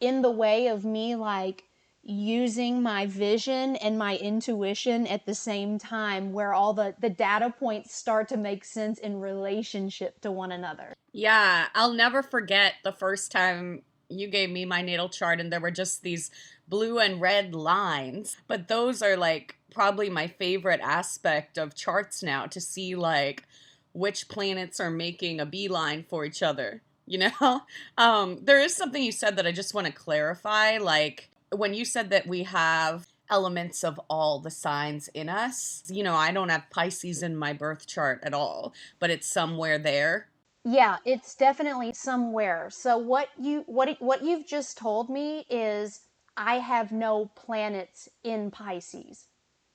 in the way of me like using my vision and my intuition at the same time where all the the data points start to make sense in relationship to one another. Yeah, I'll never forget the first time you gave me my natal chart and there were just these blue and red lines. But those are like probably my favorite aspect of charts now to see like which planets are making a beeline for each other. You know, um, there is something you said that I just want to clarify. Like when you said that we have elements of all the signs in us, you know, I don't have Pisces in my birth chart at all, but it's somewhere there. Yeah, it's definitely somewhere. So what you what what you've just told me is I have no planets in Pisces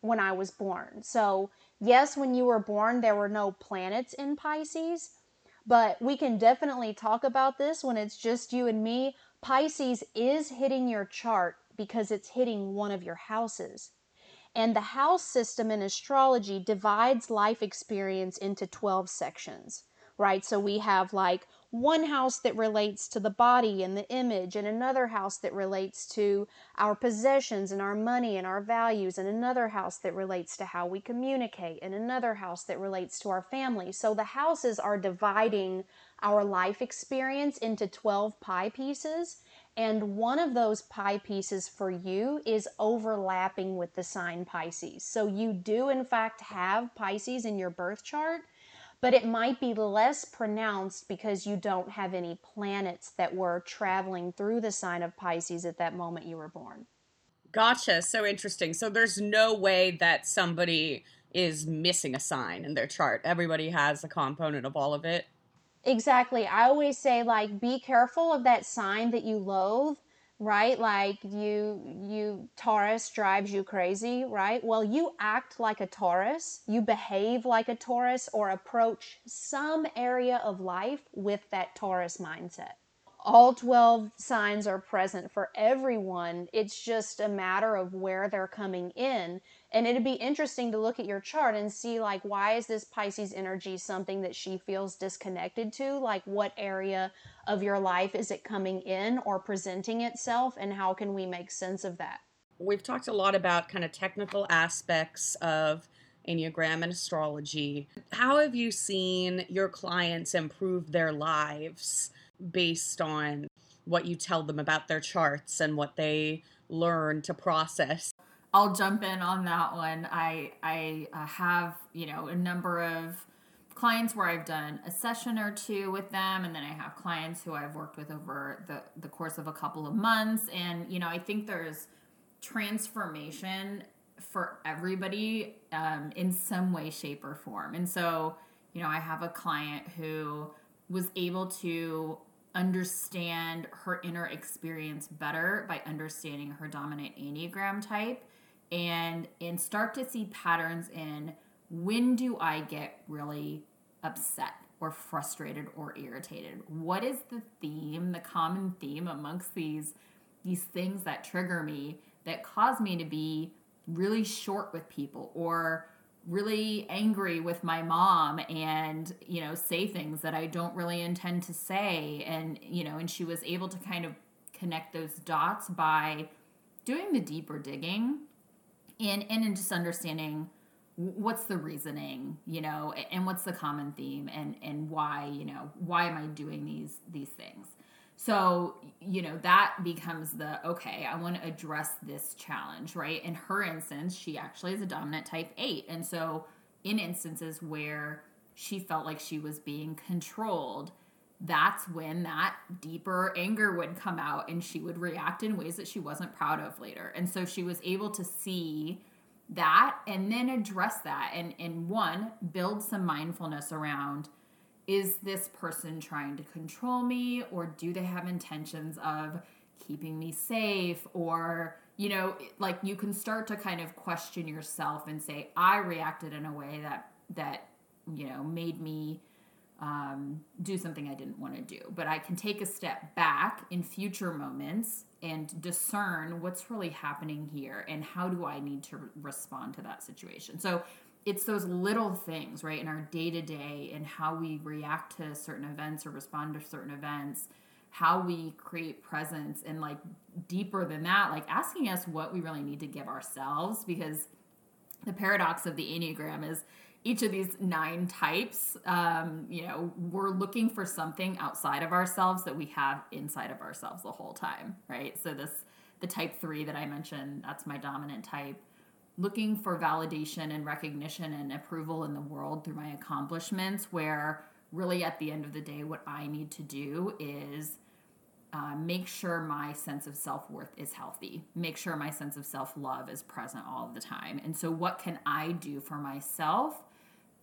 when I was born. So, yes, when you were born there were no planets in Pisces, but we can definitely talk about this when it's just you and me. Pisces is hitting your chart because it's hitting one of your houses. And the house system in astrology divides life experience into 12 sections right? So we have like one house that relates to the body and the image, and another house that relates to our possessions and our money and our values, and another house that relates to how we communicate, and another house that relates to our family. So the houses are dividing our life experience into 12 pie pieces. And one of those pie pieces for you is overlapping with the sign Pisces. So you do, in fact, have Pisces in your birth chart but it might be less pronounced because you don't have any planets that were traveling through the sign of Pisces at that moment you were born. Gotcha. So interesting. So there's no way that somebody is missing a sign in their chart. Everybody has a component of all of it. Exactly. I always say like be careful of that sign that you loathe right like you you taurus drives you crazy right well you act like a taurus you behave like a taurus or approach some area of life with that taurus mindset all 12 signs are present for everyone. It's just a matter of where they're coming in. And it'd be interesting to look at your chart and see, like, why is this Pisces energy something that she feels disconnected to? Like, what area of your life is it coming in or presenting itself? And how can we make sense of that? We've talked a lot about kind of technical aspects of Enneagram and astrology. How have you seen your clients improve their lives? based on what you tell them about their charts and what they learn to process. I'll jump in on that one. I I uh, have you know a number of clients where I've done a session or two with them, and then I have clients who I've worked with over the the course of a couple of months. And you know, I think there's transformation for everybody um, in some way, shape, or form. And so, you know, I have a client who was able to understand her inner experience better by understanding her dominant enneagram type and and start to see patterns in when do I get really upset or frustrated or irritated? What is the theme the common theme amongst these these things that trigger me that cause me to be really short with people or really angry with my mom and you know say things that I don't really intend to say? And you know and she was able to kind of connect those dots by doing the deeper digging and and in just understanding what's the reasoning you know and what's the common theme and and why you know why am I doing these these things so, you know, that becomes the okay, I want to address this challenge, right? In her instance, she actually is a dominant type 8. And so, in instances where she felt like she was being controlled, that's when that deeper anger would come out and she would react in ways that she wasn't proud of later. And so she was able to see that and then address that and and one build some mindfulness around is this person trying to control me or do they have intentions of keeping me safe or you know like you can start to kind of question yourself and say i reacted in a way that that you know made me um, do something i didn't want to do. But i can take a step back in future moments and discern what's really happening here and how do i need to respond to that situation. So it's those little things, right, in our day to day and how we react to certain events or respond to certain events, how we create presence and like deeper than that, like asking us what we really need to give ourselves because the paradox of the Enneagram is each of these nine types, um, you know, we're looking for something outside of ourselves that we have inside of ourselves the whole time, right? So this, the type three that I mentioned, that's my dominant type. Looking for validation and recognition and approval in the world through my accomplishments, where really at the end of the day, what I need to do is uh, make sure my sense of self worth is healthy, make sure my sense of self love is present all the time. And so, what can I do for myself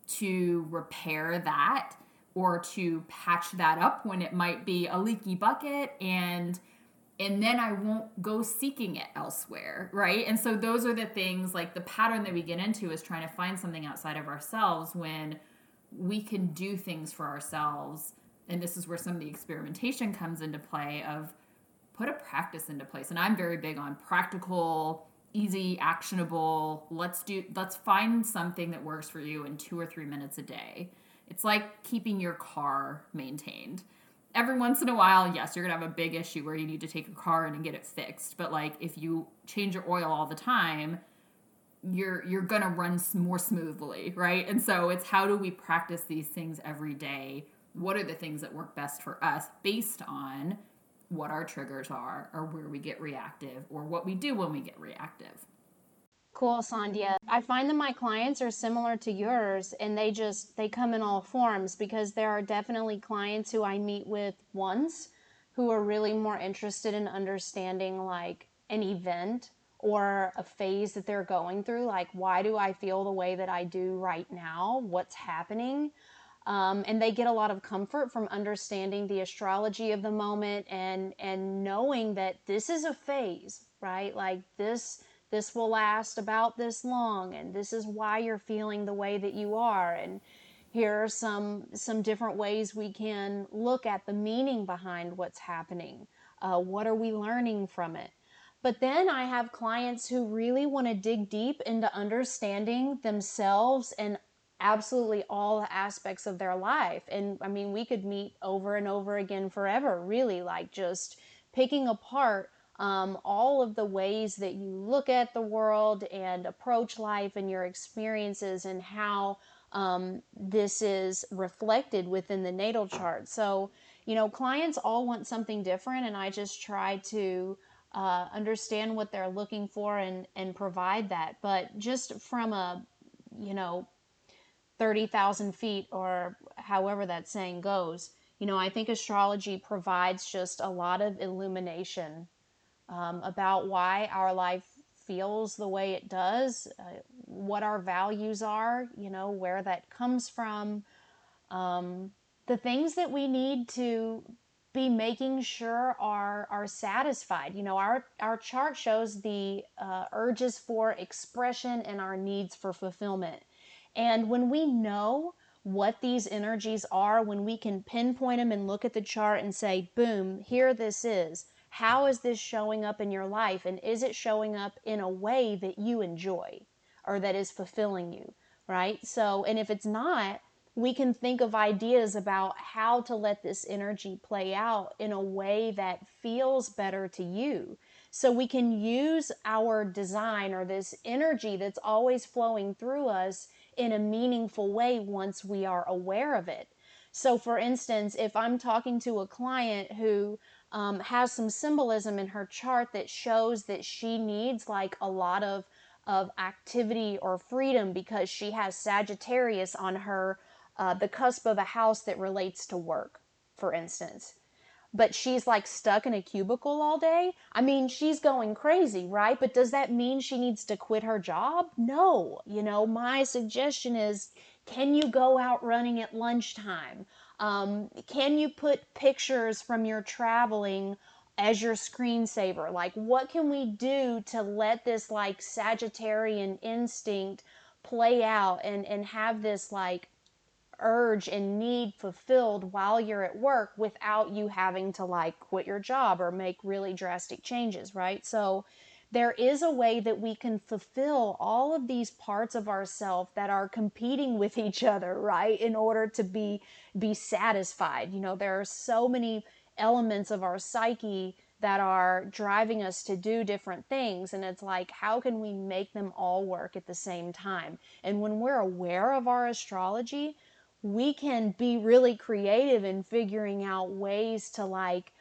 to repair that or to patch that up when it might be a leaky bucket and and then I won't go seeking it elsewhere, right? And so those are the things like the pattern that we get into is trying to find something outside of ourselves when we can do things for ourselves. And this is where some of the experimentation comes into play of put a practice into place. And I'm very big on practical easy actionable let's do let's find something that works for you in 2 or 3 minutes a day. It's like keeping your car maintained. Every once in a while yes you're going to have a big issue where you need to take your car in and get it fixed but like if you change your oil all the time you're you're going to run more smoothly right? And so it's how do we practice these things every day? What are the things that work best for us based on what our triggers are or where we get reactive or what we do when we get reactive. Cool, Sandhya. I find that my clients are similar to yours and they just they come in all forms because there are definitely clients who I meet with once who are really more interested in understanding like an event or a phase that they're going through like why do I feel the way that I do right now? What's happening? Um, and they get a lot of comfort from understanding the astrology of the moment and and knowing that this is a phase right? Like this this will last about this long and this is why you're feeling the way that you are. And here are some some different ways we can look at the meaning behind what's happening. Uh, what are we learning from it? But then I have clients who really want to dig deep into understanding themselves and absolutely all aspects of their life. And I mean, we could meet over and over again forever, really, like just picking apart um, all of the ways that you look at the world and approach life and your experiences and how um, this is reflected within the natal chart. So, you know, clients all want something different, and I just try to. Uh, understand what they're looking for and and provide that but just from a you know 30,000 feet or however that saying goes. You know, I think astrology provides just a lot of illumination um, about why our life feels the way it does, uh, what our values are, you know, where that comes from, um, the things that we need to be making sure are are satisfied. You know, our our chart shows the uh, urges for expression and our needs for fulfillment. And when we know what these energies are, when we can pinpoint them and look at the chart and say, boom, here this is. How is this showing up in your life? And is it showing up in a way that you enjoy or that is fulfilling you? Right? So, and if it's not, we can think of ideas about how to let this energy play out in a way that feels better to you. So we can use our design or this energy that's always flowing through us in a meaningful way once we are aware of it. So, for instance, if I'm talking to a client who um, has some symbolism in her chart that shows that she needs like a lot of of activity or freedom because she has Sagittarius on her uh, the cusp of a house that relates to work, for instance but she's like stuck in a cubicle all day. I mean, she's going crazy, right? But does that mean she needs to quit her job? No. You know, my suggestion is can you go out running at lunchtime? Um, can you put pictures from your traveling as your screensaver? Like, what can we do to let this like Sagittarian instinct play out and, and have this like urge and need fulfilled while you're at work without you having to like quit your job or make really drastic changes, right? So there is a way that we can fulfill all of these parts of ourself that are competing with each other, right? In order to be be satisfied. You know, there are so many elements of our psyche that are driving us to do different things. And it's like, how can we make them all work at the same time? And when we're aware of our astrology, we can be really creative in figuring out ways to like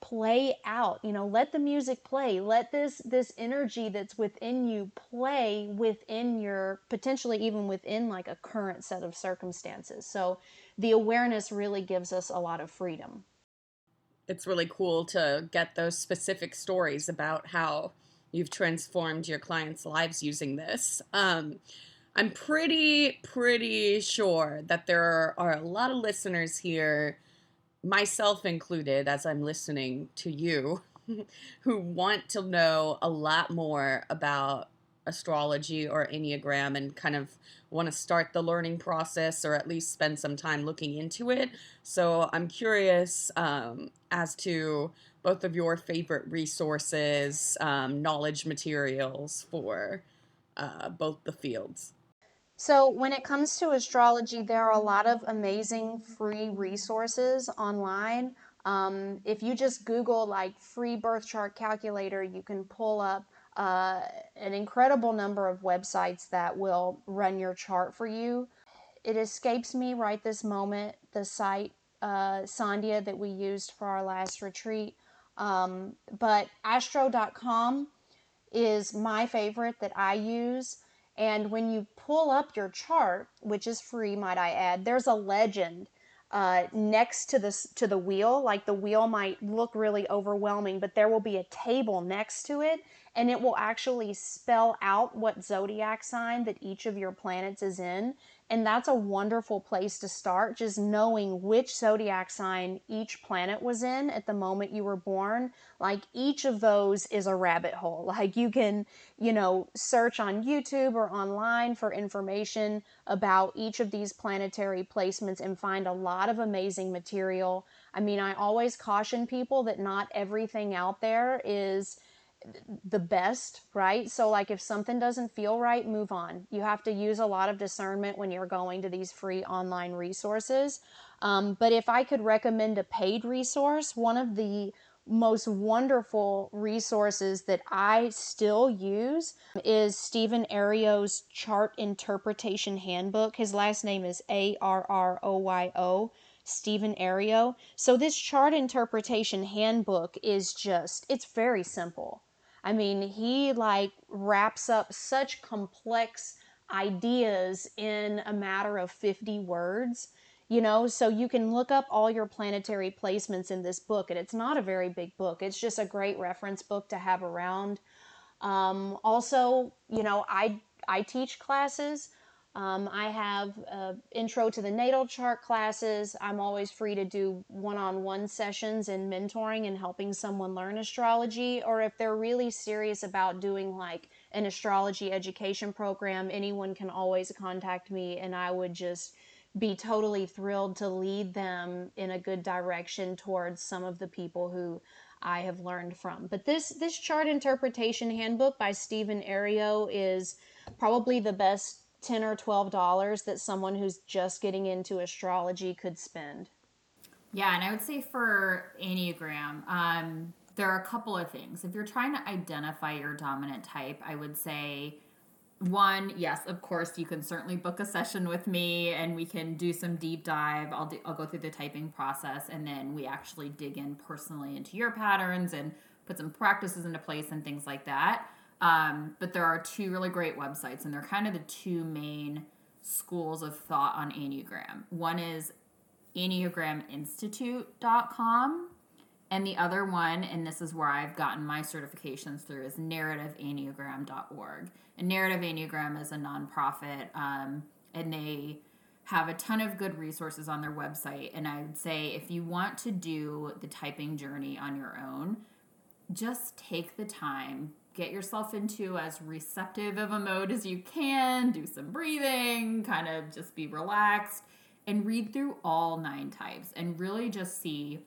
play out you know let the music play let this this energy that's within you play within your potentially even within like a current set of circumstances so the awareness really gives us a lot of freedom it's really cool to get those specific stories about how you've transformed your clients' lives using this. Um, I'm pretty, pretty sure that there are a lot of listeners here, myself included, as I'm listening to you, who want to know a lot more about astrology or Enneagram and kind of want to start the learning process or at least spend some time looking into it. So I'm curious um, as to both of your favorite resources, um, knowledge materials for uh, both the fields. So, when it comes to astrology, there are a lot of amazing free resources online. Um, if you just Google like free birth chart calculator, you can pull up uh, an incredible number of websites that will run your chart for you. It escapes me right this moment the site uh, Sandhya that we used for our last retreat. Um, but astro.com is my favorite that I use. And when you pull up your chart, which is free, might I add, there's a legend uh, next to the to the wheel. Like the wheel might look really overwhelming, but there will be a table next to it, and it will actually spell out what zodiac sign that each of your planets is in. And that's a wonderful place to start, just knowing which zodiac sign each planet was in at the moment you were born. Like each of those is a rabbit hole. Like you can, you know, search on YouTube or online for information about each of these planetary placements and find a lot of amazing material. I mean, I always caution people that not everything out there is the best, right? So, like, if something doesn't feel right, move on. You have to use a lot of discernment when you're going to these free online resources. Um, but if I could recommend a paid resource, one of the most wonderful resources that I still use is Stephen Arroyo's Chart Interpretation Handbook. His last name is A R R O Y O. Stephen Arroyo. So this chart interpretation handbook is just it's very simple. I mean, he like wraps up such complex ideas in a matter of 50 words you know? So you can look up all your planetary placements in this book and it's not a very big book. It's just a great reference book to have around. Um, also you know i i teach classes um, I have uh, intro to the natal chart classes. I'm always free to do one on one sessions and mentoring and helping someone learn astrology. Or if they're really serious about doing like an astrology education program, anyone can always contact me and I would just be totally thrilled to lead them in a good direction towards some of the people who I have learned from. But this this chart interpretation handbook by Stephen Arroyo is probably the best 10 or 12 dollars that someone who's just getting into astrology could spend. Yeah and i would say for enneagram um, there are a couple of things. If you're trying to identify your dominant type i would say one yes of course you can certainly book a session with me and we can do some deep dive. I'll do i'll go through the typing process and then we actually dig in personally into your patterns and put some practices into place and things like that um, but there are two really great websites, and they're kind of the two main schools of thought on Enneagram. One is EnneagramInstitute.com, and the other one, and this is where I've gotten my certifications through, is narrativeenneagram.org. And Narrative Enneagram is a nonprofit, um, and they have a ton of good resources on their website. And I would say if you want to do the typing journey on your own, just take the time get yourself into as receptive of a mode as you can, do some breathing, kind of just be relaxed, and read through all nine types and really just see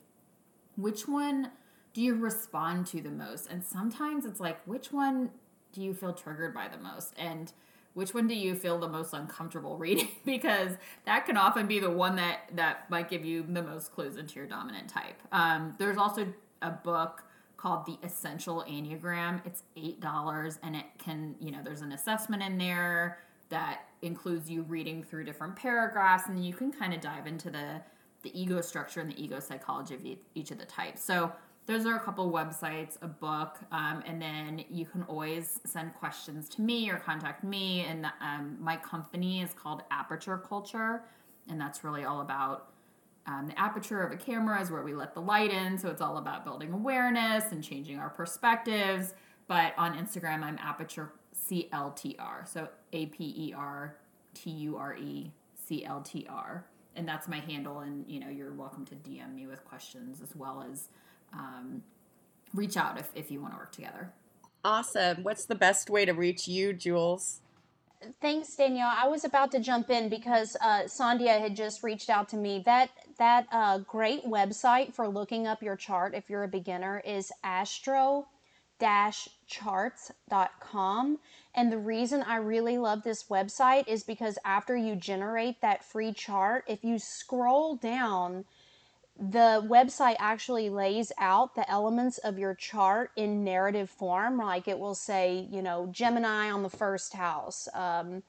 which one do you respond to the most. And sometimes it's like, which one do you feel triggered by the most? And which one do you feel the most uncomfortable reading because that can often be the one that that might give you the most clues into your dominant type um, there's also a book called the essential enneagram it's eight dollars and it can you know there's an assessment in there that includes you reading through different paragraphs and you can kind of dive into the the ego structure and the ego psychology of each of the types so those are a couple websites, a book, um, and then you can always send questions to me or contact me. And um, my company is called Aperture Culture, and that's really all about um, the aperture of a camera is where we let the light in. So it's all about building awareness and changing our perspectives. But on Instagram, I'm Aperture CLTR, so A P E R T U R E C L T R, and that's my handle. And you know, you're welcome to DM me with questions as well as um, reach out if, if you want to work together. Awesome. What's the best way to reach you, Jules? Thanks, Danielle. I was about to jump in because uh, Sandhya had just reached out to me. That that uh, great website for looking up your chart if you're a beginner is astro charts.com. And the reason I really love this website is because after you generate that free chart, if you scroll down the website actually lays out the elements of your chart in narrative form. Like it will say, you know, Gemini on the first house, um,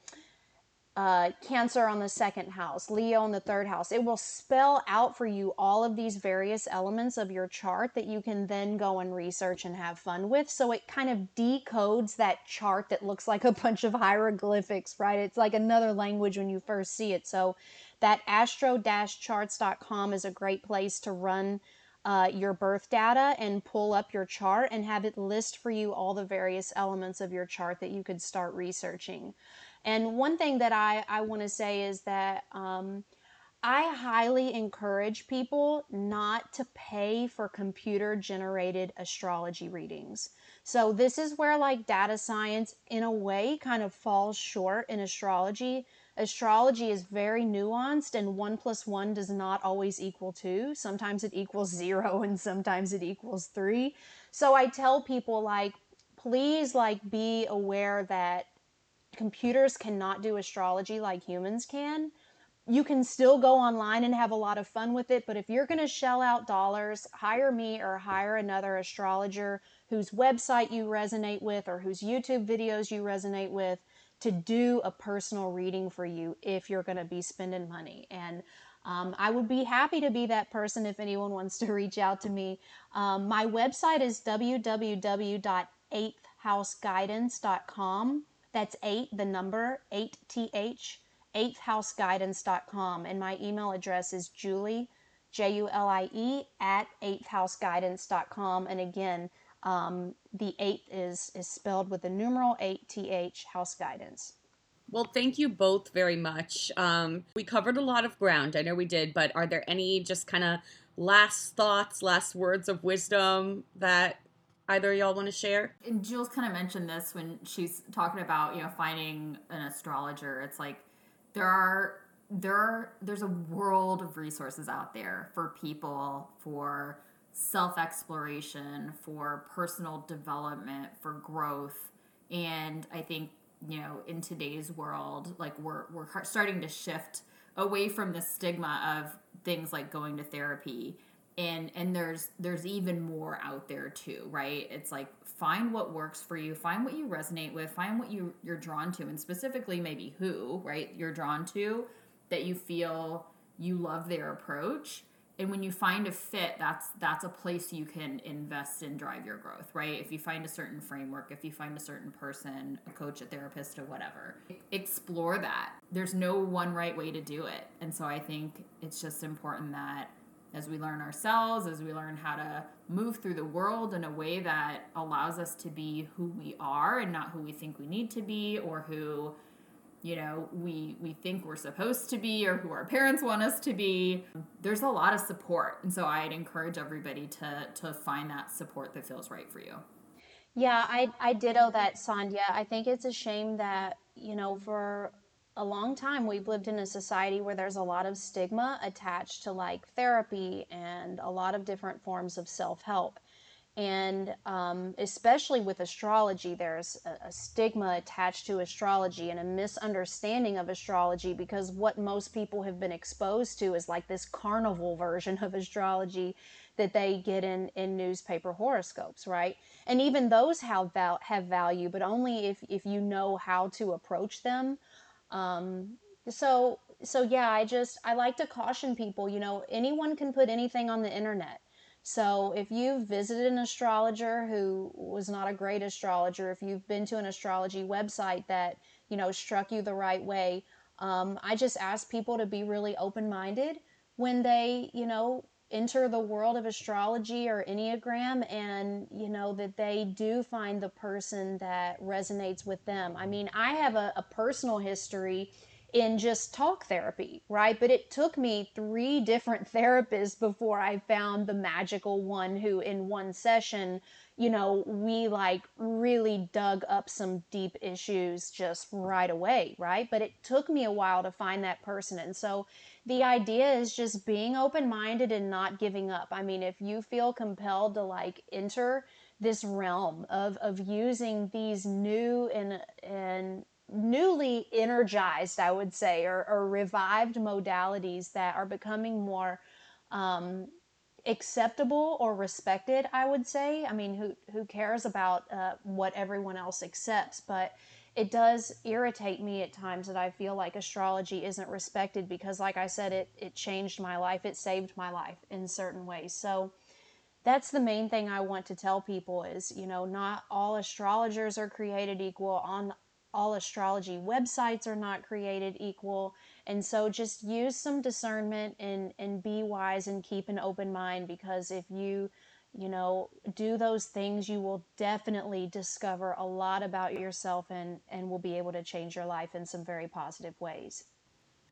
uh, Cancer on the second house, Leo on the third house. It will spell out for you all of these various elements of your chart that you can then go and research and have fun with. So it kind of decodes that chart that looks like a bunch of hieroglyphics, right? It's like another language when you first see it. So that astro-charts.com is a great place to run uh, your birth data and pull up your chart and have it list for you all the various elements of your chart that you could start researching. And one thing that I, I want to say is that um, I highly encourage people not to pay for computer generated astrology readings. So, this is where like data science, in a way, kind of falls short in astrology astrology is very nuanced and one plus one does not always equal two. Sometimes it equals zero and sometimes it equals three. So I tell people like, please like be aware that computers cannot do astrology like humans can. You can still go online and have a lot of fun with it, but if you're going to shell out dollars, hire me or hire another astrologer whose website you resonate with or whose YouTube videos you resonate with to do a personal reading for you if you're going to be spending money. And um, I would be happy to be that person if anyone wants to reach out to me. Um, my website is www.eighthhouseguidance.com. That's eight, the number, 8th, eighthhouseguidance.com. And my email address is julie, J U L I E, at eighthhouseguidance.com. And again, um, the eight is is spelled with the numeral eight th house guidance. Well, thank you both very much. Um, we covered a lot of ground. I know we did, but are there any just kind of last thoughts, last words of wisdom that either y'all want to share? And Jules kind of mentioned this when she's talking about you know finding an astrologer. It's like there are there are there's a world of resources out there for people for self exploration, for personal development, for growth. And I think, you know, in today's world, like we're, we're starting to shift away from the stigma of things like going to therapy and and there's there's even more out there too right? It's like find what works for you find what you resonate with find what you you're drawn to and specifically maybe who right you're drawn to that you feel you love their approach. And when you find a fit that's that's a place you can invest and drive your growth right? If you find a certain framework if you find a certain person a coach a therapist or whatever explore that. There's no one right way to do it. And so i think it's just important that as we learn ourselves as we learn how to move through the world in a way that allows us to be who we are and not who we think we need to be or who you know we we think we're supposed to be or who our parents want us to be. There's a lot of support. And so i'd encourage everybody to to find that support that feels right for you. Yeah i i ditto that sandhya i think it's a shame that you know for a long time we've lived in a society where there's a lot of stigma attached to like therapy and a lot of different forms of self-help And um, especially with astrology, there's a, a, stigma attached to astrology and a misunderstanding of astrology because what most people have been exposed to is like this carnival version of astrology that they get in, in newspaper horoscopes, right? And even those have, val- have value, but only if, if you know how to approach them. Um, so, so yeah, I just, I like to caution people, you know, anyone can put anything on the internet. So if you've visited an astrologer who was not a great astrologer, if you've been to an astrology website that, you know, struck you the right way, um, I just ask people to be really open minded when they, you know, enter the world of astrology or Enneagram and, you know, that they do find the person that resonates with them. I mean, I have a, a personal history in just talk therapy, right? But it took me three different therapists before I found the magical one who, in one session, you know, we like really dug up some deep issues just right away, right? But it took me a while to find that person. And so the idea is just being open minded and not giving up. I mean, if you feel compelled to like enter this realm of, of using these new and, and newly energized, I would say, or, or revived modalities that are becoming more um, acceptable or respected, I would say. I mean, who, who cares about uh, what everyone else accepts? But it does irritate me at times that I feel like astrology isn't respected because, like I said, it, it changed my life, it saved my life in certain ways. So, that's the main thing I want to tell people is, you know, not all astrologers are created equal. On all astrology websites are not created equal. And so just use some discernment and, and be wise and keep an open mind because if you, you know, do those things, you will definitely discover a lot about yourself and, and will be able to change your life in some very positive ways.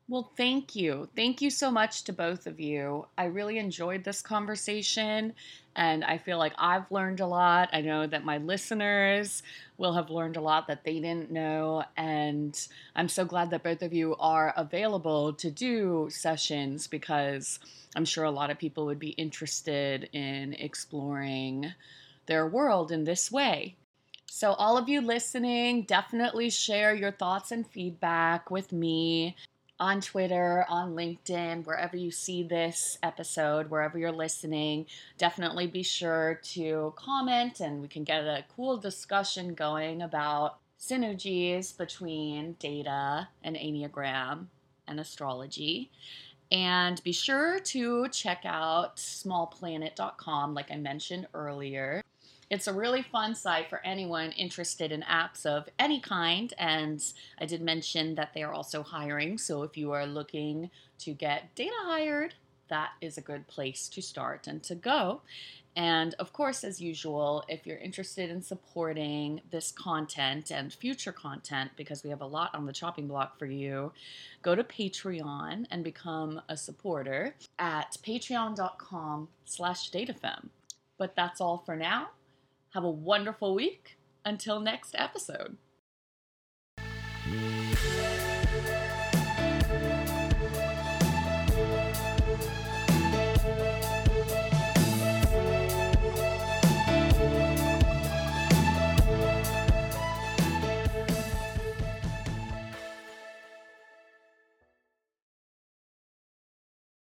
Well, thank you. Thank you so much to both of you. I really enjoyed this conversation and I feel like I've learned a lot. I know that my listeners will have learned a lot that they didn't know. And I'm so glad that both of you are available to do sessions because I'm sure a lot of people would be interested in exploring their world in this way. So, all of you listening, definitely share your thoughts and feedback with me on Twitter, on LinkedIn, wherever you see this episode, wherever you're listening, definitely be sure to comment and we can get a cool discussion going about synergies between data and Enneagram and astrology. And be sure to check out smallplanet.com, like I mentioned earlier. It's a really fun site for anyone interested in apps of any kind. And I did mention that they are also hiring. So if you are looking to get data hired, that is a good place to start and to go. And of course, as usual, if you're interested in supporting this content and future content, because we have a lot on the chopping block for you, go to Patreon and become a supporter at patreon.com slash datafem. But that's all for now. Have a wonderful week. Until next episode. Mm.